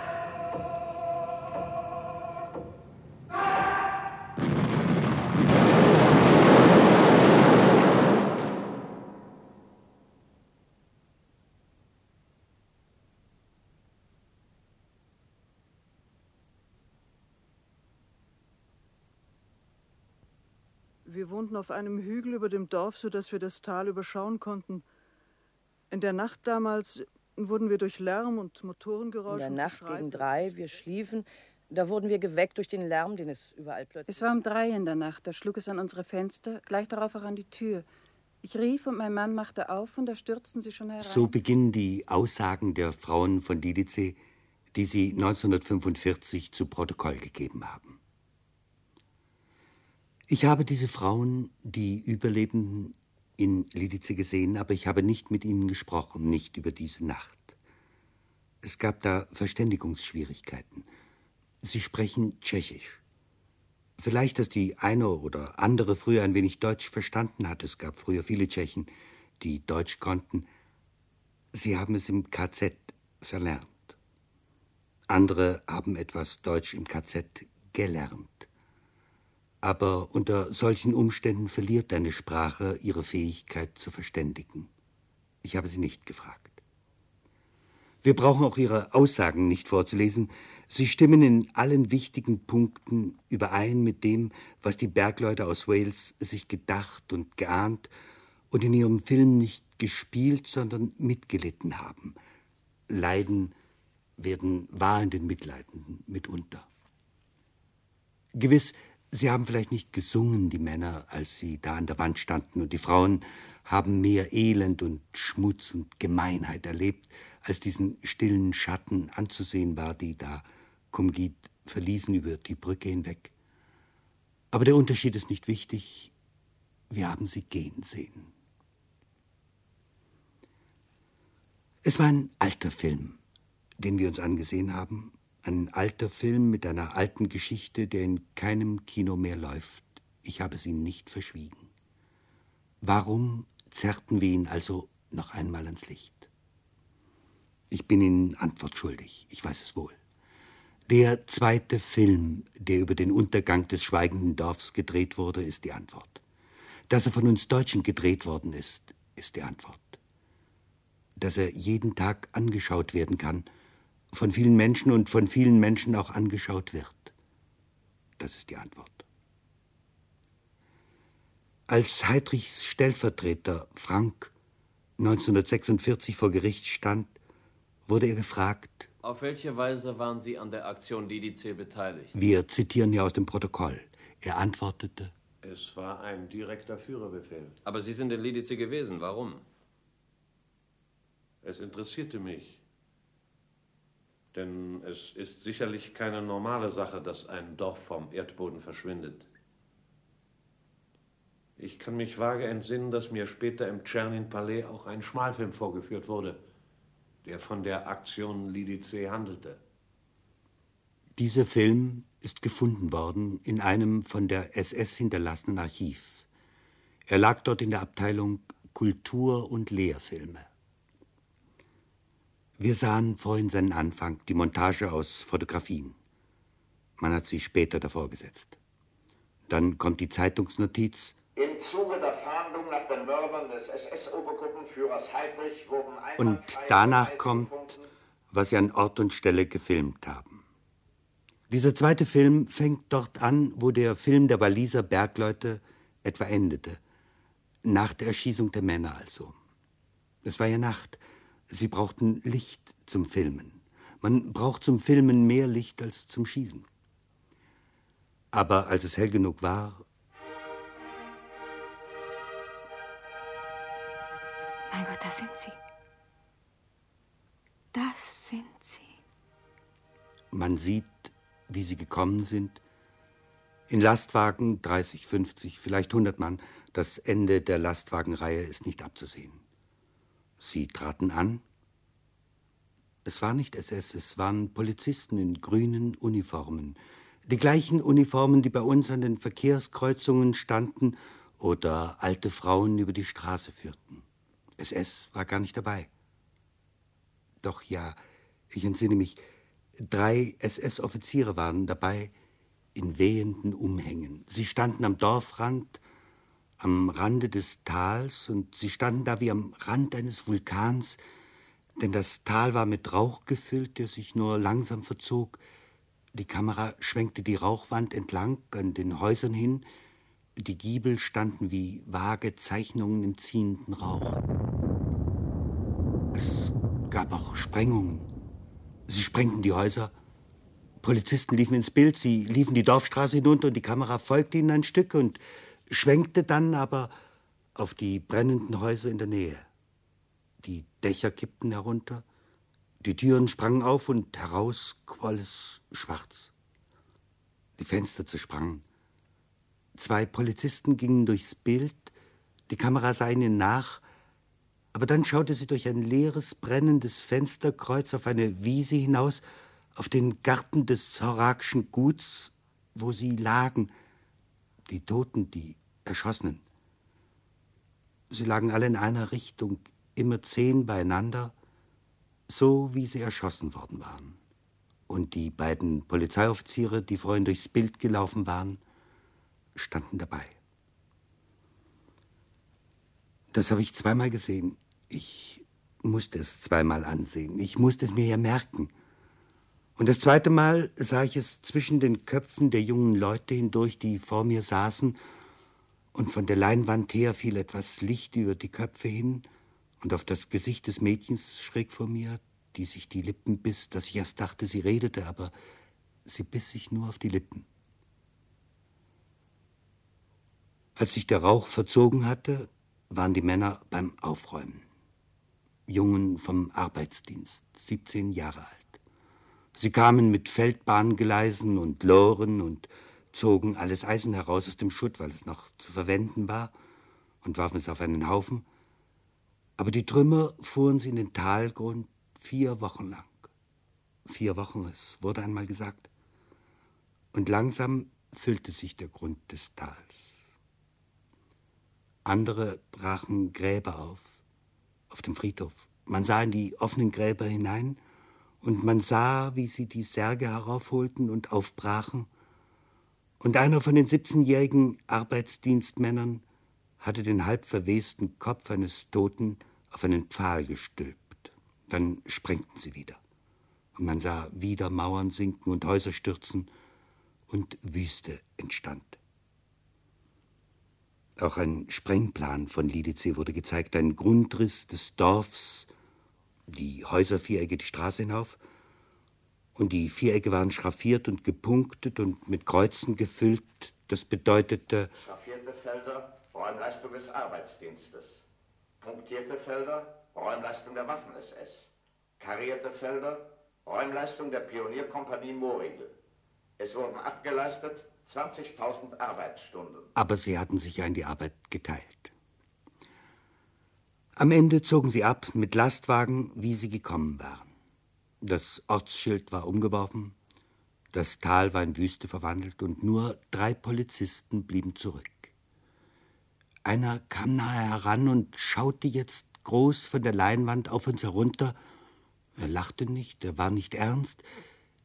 Speaker 14: Wir wohnten auf einem Hügel über dem Dorf, sodass wir das Tal überschauen konnten. In der Nacht damals wurden wir durch Lärm und Motorengeräusche.
Speaker 15: In der Nacht gegen drei, wir schliefen. Da wurden wir geweckt durch den Lärm, den es überall plötzlich.
Speaker 16: Es war um drei in der Nacht, da schlug es an unsere Fenster, gleich darauf auch an die Tür. Ich rief und mein Mann machte auf und da stürzten sie schon herein.
Speaker 4: So beginnen die Aussagen der Frauen von Lidice, die sie 1945 zu Protokoll gegeben haben. Ich habe diese Frauen, die Überlebenden, in Lidice gesehen, aber ich habe nicht mit ihnen gesprochen, nicht über diese Nacht. Es gab da Verständigungsschwierigkeiten. Sie sprechen Tschechisch. Vielleicht, dass die eine oder andere früher ein wenig Deutsch verstanden hat. Es gab früher viele Tschechen, die Deutsch konnten. Sie haben es im KZ verlernt. Andere haben etwas Deutsch im KZ gelernt. Aber unter solchen Umständen verliert eine Sprache ihre Fähigkeit zu verständigen. Ich habe sie nicht gefragt. Wir brauchen auch ihre Aussagen nicht vorzulesen. Sie stimmen in allen wichtigen Punkten überein mit dem, was die Bergleute aus Wales sich gedacht und geahnt und in ihrem Film nicht gespielt, sondern mitgelitten haben. Leiden werden wahr in den Mitleidenden mitunter. Gewiss, sie haben vielleicht nicht gesungen, die Männer, als sie da an der Wand standen, und die Frauen haben mehr Elend und Schmutz und Gemeinheit erlebt, als diesen stillen Schatten anzusehen war, die da Kumgit verließen über die Brücke hinweg. Aber der Unterschied ist nicht wichtig. Wir haben sie gehen sehen. Es war ein alter Film, den wir uns angesehen haben. Ein alter Film mit einer alten Geschichte, der in keinem Kino mehr läuft. Ich habe es Ihnen nicht verschwiegen. Warum zerrten wir ihn also noch einmal ans Licht? Ich bin Ihnen Antwort schuldig, ich weiß es wohl. Der zweite Film, der über den Untergang des schweigenden Dorfs gedreht wurde, ist die Antwort. Dass er von uns Deutschen gedreht worden ist, ist die Antwort. Dass er jeden Tag angeschaut werden kann, von vielen Menschen und von vielen Menschen auch angeschaut wird, das ist die Antwort. Als Heidrichs Stellvertreter Frank 1946 vor Gericht stand, wurde er gefragt.
Speaker 9: Auf welche Weise waren Sie an der Aktion Lidice beteiligt?
Speaker 4: Wir zitieren ja aus dem Protokoll. Er antwortete.
Speaker 12: Es war ein direkter Führerbefehl.
Speaker 9: Aber Sie sind in Lidice gewesen. Warum?
Speaker 12: Es interessierte mich. Denn es ist sicherlich keine normale Sache, dass ein Dorf vom Erdboden verschwindet. Ich kann mich vage entsinnen, dass mir später im Tschernin-Palais auch ein Schmalfilm vorgeführt wurde der von der Aktion Lidice handelte.
Speaker 4: Dieser Film ist gefunden worden in einem von der SS hinterlassenen Archiv. Er lag dort in der Abteilung Kultur- und Lehrfilme. Wir sahen vorhin seinen Anfang, die Montage aus Fotografien. Man hat sie später davor gesetzt. Dann kommt die Zeitungsnotiz,
Speaker 5: im Zuge der Fahndung nach den Mördern des SS-Obergruppenführers Heydrich wurden
Speaker 4: Und danach kommt, was sie an Ort und Stelle gefilmt haben. Dieser zweite Film fängt dort an, wo der Film der Waliser Bergleute etwa endete. Nach der Erschießung der Männer also. Es war ja Nacht. Sie brauchten Licht zum Filmen. Man braucht zum Filmen mehr Licht als zum Schießen. Aber als es hell genug war,
Speaker 11: Mein Gott, das sind sie. Das sind sie.
Speaker 4: Man sieht, wie sie gekommen sind. In Lastwagen 30, 50, vielleicht 100 Mann. Das Ende der Lastwagenreihe ist nicht abzusehen. Sie traten an. Es war nicht SS, es waren Polizisten in grünen Uniformen. Die gleichen Uniformen, die bei uns an den Verkehrskreuzungen standen oder alte Frauen über die Straße führten. SS war gar nicht dabei. Doch ja, ich entsinne mich, drei SS-Offiziere waren dabei in wehenden Umhängen. Sie standen am Dorfrand, am Rande des Tals, und sie standen da wie am Rand eines Vulkans, denn das Tal war mit Rauch gefüllt, der sich nur langsam verzog. Die Kamera schwenkte die Rauchwand entlang an den Häusern hin, die Giebel standen wie vage Zeichnungen im ziehenden Rauch. Es gab auch Sprengungen. Sie sprengten die Häuser. Polizisten liefen ins Bild, sie liefen die Dorfstraße hinunter und die Kamera folgte ihnen ein Stück und schwenkte dann aber auf die brennenden Häuser in der Nähe. Die Dächer kippten herunter, die Türen sprangen auf und heraus quoll es schwarz. Die Fenster zersprangen. Zwei Polizisten gingen durchs Bild, die Kamera sah ihnen nach, aber dann schaute sie durch ein leeres, brennendes Fensterkreuz auf eine Wiese hinaus, auf den Garten des Horakschen Guts, wo sie lagen, die Toten, die Erschossenen. Sie lagen alle in einer Richtung, immer zehn beieinander, so wie sie erschossen worden waren. Und die beiden Polizeioffiziere, die vorhin durchs Bild gelaufen waren, standen dabei. Das habe ich zweimal gesehen. Ich musste es zweimal ansehen. Ich musste es mir ja merken. Und das zweite Mal sah ich es zwischen den Köpfen der jungen Leute hindurch, die vor mir saßen, und von der Leinwand her fiel etwas Licht über die Köpfe hin und auf das Gesicht des Mädchens schräg vor mir, die sich die Lippen biss, dass ich erst dachte, sie redete, aber sie biss sich nur auf die Lippen. Als sich der Rauch verzogen hatte, waren die Männer beim Aufräumen. Jungen vom Arbeitsdienst, 17 Jahre alt. Sie kamen mit Feldbahngleisen und Loren und zogen alles Eisen heraus aus dem Schutt, weil es noch zu verwenden war, und warfen es auf einen Haufen. Aber die Trümmer fuhren sie in den Talgrund vier Wochen lang. Vier Wochen, es wurde einmal gesagt. Und langsam füllte sich der Grund des Tals. Andere brachen Gräber auf, auf dem Friedhof. Man sah in die offenen Gräber hinein, und man sah, wie sie die Särge heraufholten und aufbrachen, und einer von den 17-jährigen Arbeitsdienstmännern hatte den halb verwesten Kopf eines Toten auf einen Pfahl gestülpt. Dann sprengten sie wieder. Und man sah wieder Mauern sinken und Häuser stürzen, und Wüste entstand. Auch ein Sprengplan von Lidice wurde gezeigt, ein Grundriss des Dorfs, die Häuser viereckig die Straße hinauf, und die Vierecke waren schraffiert und gepunktet und mit Kreuzen gefüllt. Das bedeutete.
Speaker 5: Schraffierte Felder, Räumleistung des Arbeitsdienstes. Punktierte Felder, Räumleistung der Waffen-SS. Karierte Felder, Räumleistung der Pionierkompanie Moorigel. Es wurden abgeleistet 20.000 Arbeitsstunden.
Speaker 4: Aber sie hatten sich ja in die Arbeit geteilt. Am Ende zogen sie ab mit Lastwagen, wie sie gekommen waren. Das Ortsschild war umgeworfen, das Tal war in Wüste verwandelt und nur drei Polizisten blieben zurück. Einer kam nahe heran und schaute jetzt groß von der Leinwand auf uns herunter. Er lachte nicht, er war nicht ernst,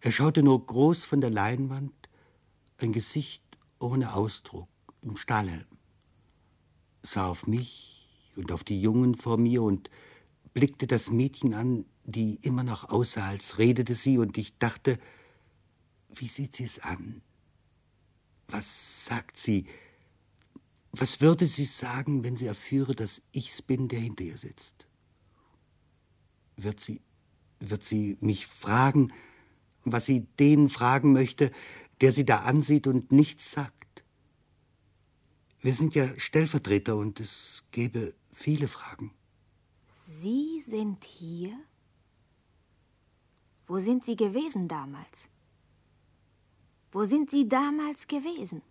Speaker 4: er schaute nur groß von der Leinwand, ein Gesicht ohne Ausdruck, im Stahlhelm, sah auf mich und auf die Jungen vor mir und blickte das Mädchen an, die immer noch aussah, als redete sie, und ich dachte, wie sieht sie es an? Was sagt sie? Was würde sie sagen, wenn sie erführe, dass ich's bin, der hinter ihr sitzt? Wird sie, wird sie mich fragen, was sie den fragen möchte, der sie da ansieht und nichts sagt? Wir sind ja Stellvertreter und es gäbe viele Fragen.
Speaker 11: Sie sind hier? Wo sind Sie gewesen damals? Wo sind Sie damals gewesen?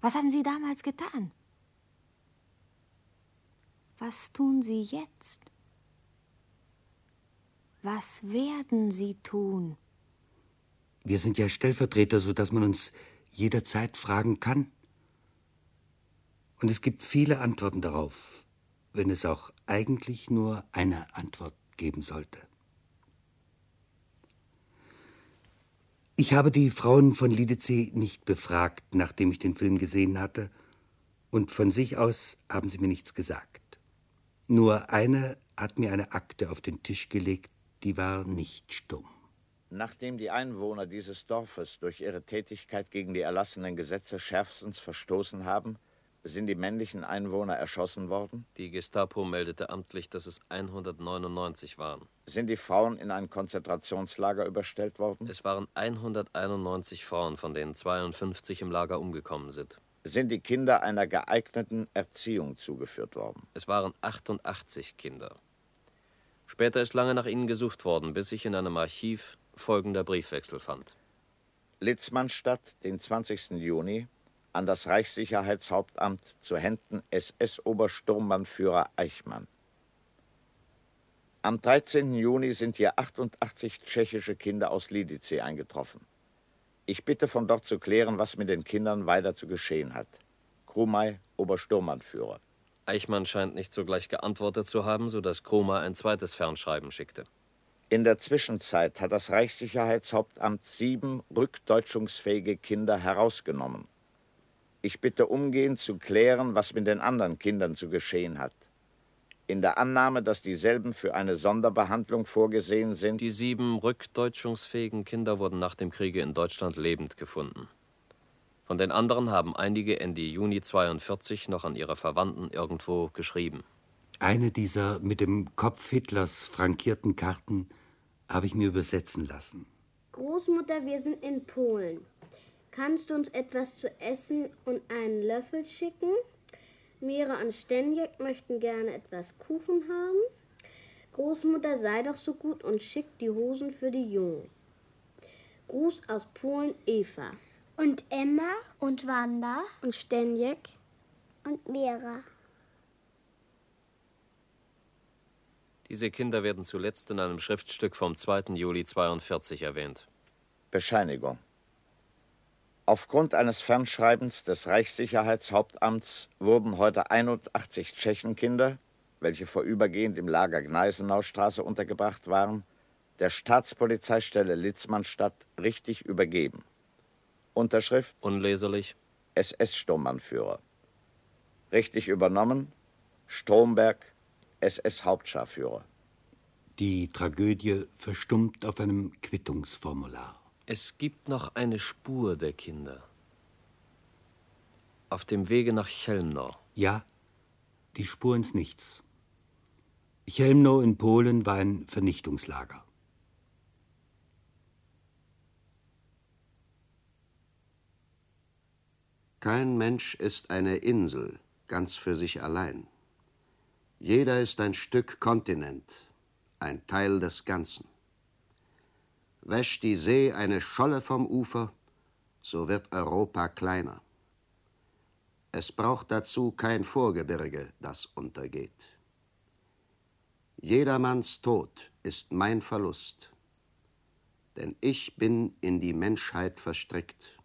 Speaker 11: Was haben Sie damals getan? Was tun Sie jetzt? Was werden Sie tun?
Speaker 4: Wir sind ja Stellvertreter, so dass man uns jederzeit fragen kann. Und es gibt viele Antworten darauf, wenn es auch eigentlich nur eine Antwort geben sollte. Ich habe die Frauen von Lidice nicht befragt, nachdem ich den Film gesehen hatte, und von sich aus haben sie mir nichts gesagt. Nur eine hat mir eine Akte auf den Tisch gelegt, die war nicht stumm.
Speaker 8: Nachdem die Einwohner dieses Dorfes durch ihre Tätigkeit gegen die erlassenen Gesetze schärfstens verstoßen haben, sind die männlichen Einwohner erschossen worden?
Speaker 9: Die Gestapo meldete amtlich, dass es 199 waren.
Speaker 8: Sind die Frauen in ein Konzentrationslager überstellt worden?
Speaker 9: Es waren 191 Frauen, von denen 52 im Lager umgekommen sind.
Speaker 8: Sind die Kinder einer geeigneten Erziehung zugeführt worden?
Speaker 9: Es waren 88 Kinder. Später ist lange nach ihnen gesucht worden, bis sich in einem Archiv folgender Briefwechsel fand.
Speaker 8: Litzmannstadt, den 20. Juni an das Reichssicherheitshauptamt zu Händen SS-Obersturmbannführer Eichmann. Am 13. Juni sind hier 88 tschechische Kinder aus Lidice eingetroffen. Ich bitte von dort zu klären, was mit den Kindern weiter zu geschehen hat. Krumay, Obersturmannführer.
Speaker 9: Eichmann scheint nicht sogleich geantwortet zu haben, sodass Krumay ein zweites Fernschreiben schickte.
Speaker 8: In der Zwischenzeit hat das Reichssicherheitshauptamt sieben rückdeutschungsfähige Kinder herausgenommen. Ich bitte umgehend zu klären, was mit den anderen Kindern zu geschehen hat. In der Annahme, dass dieselben für eine Sonderbehandlung vorgesehen sind.
Speaker 9: Die sieben rückdeutschungsfähigen Kinder wurden nach dem Kriege in Deutschland lebend gefunden. Von den anderen haben einige Ende Juni 42 noch an ihre Verwandten irgendwo geschrieben.
Speaker 4: Eine dieser mit dem Kopf Hitlers frankierten Karten habe ich mir übersetzen lassen.
Speaker 17: Großmutter, wir sind in Polen. Kannst du uns etwas zu essen und einen Löffel schicken? Mira und Stenjek möchten gerne etwas Kuchen haben. Großmutter, sei doch so gut und schick die Hosen für die Jungen. Gruß aus Polen, Eva.
Speaker 18: Und Emma und Wanda
Speaker 17: Und Stenjek.
Speaker 18: und Mira.
Speaker 9: Diese Kinder werden zuletzt in einem Schriftstück vom 2. Juli 42 erwähnt.
Speaker 8: Bescheinigung. Aufgrund eines Fernschreibens des Reichssicherheitshauptamts wurden heute 81 Tschechenkinder, welche vorübergehend im Lager Gneisenaustraße untergebracht waren, der Staatspolizeistelle Litzmannstadt richtig übergeben. Unterschrift
Speaker 9: Unleserlich.
Speaker 8: SS-Sturmmannführer. Richtig übernommen Stromberg, SS-Hauptscharführer.
Speaker 4: Die Tragödie verstummt auf einem Quittungsformular.
Speaker 9: Es gibt noch eine Spur der Kinder. Auf dem Wege nach Chelmno.
Speaker 4: Ja, die Spur ins Nichts. Chelmno in Polen war ein Vernichtungslager.
Speaker 2: Kein Mensch ist eine Insel, ganz für sich allein. Jeder ist ein Stück Kontinent, ein Teil des Ganzen. Wäscht die See eine Scholle vom Ufer, so wird Europa kleiner. Es braucht dazu kein Vorgebirge, das untergeht. Jedermanns Tod ist mein Verlust, denn ich bin in die Menschheit verstrickt.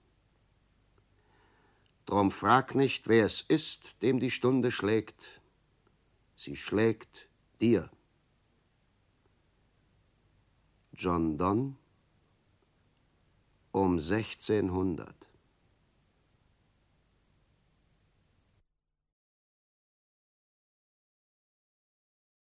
Speaker 2: Drum frag nicht, wer es ist, dem die Stunde schlägt. Sie schlägt dir. John Donne um 1600.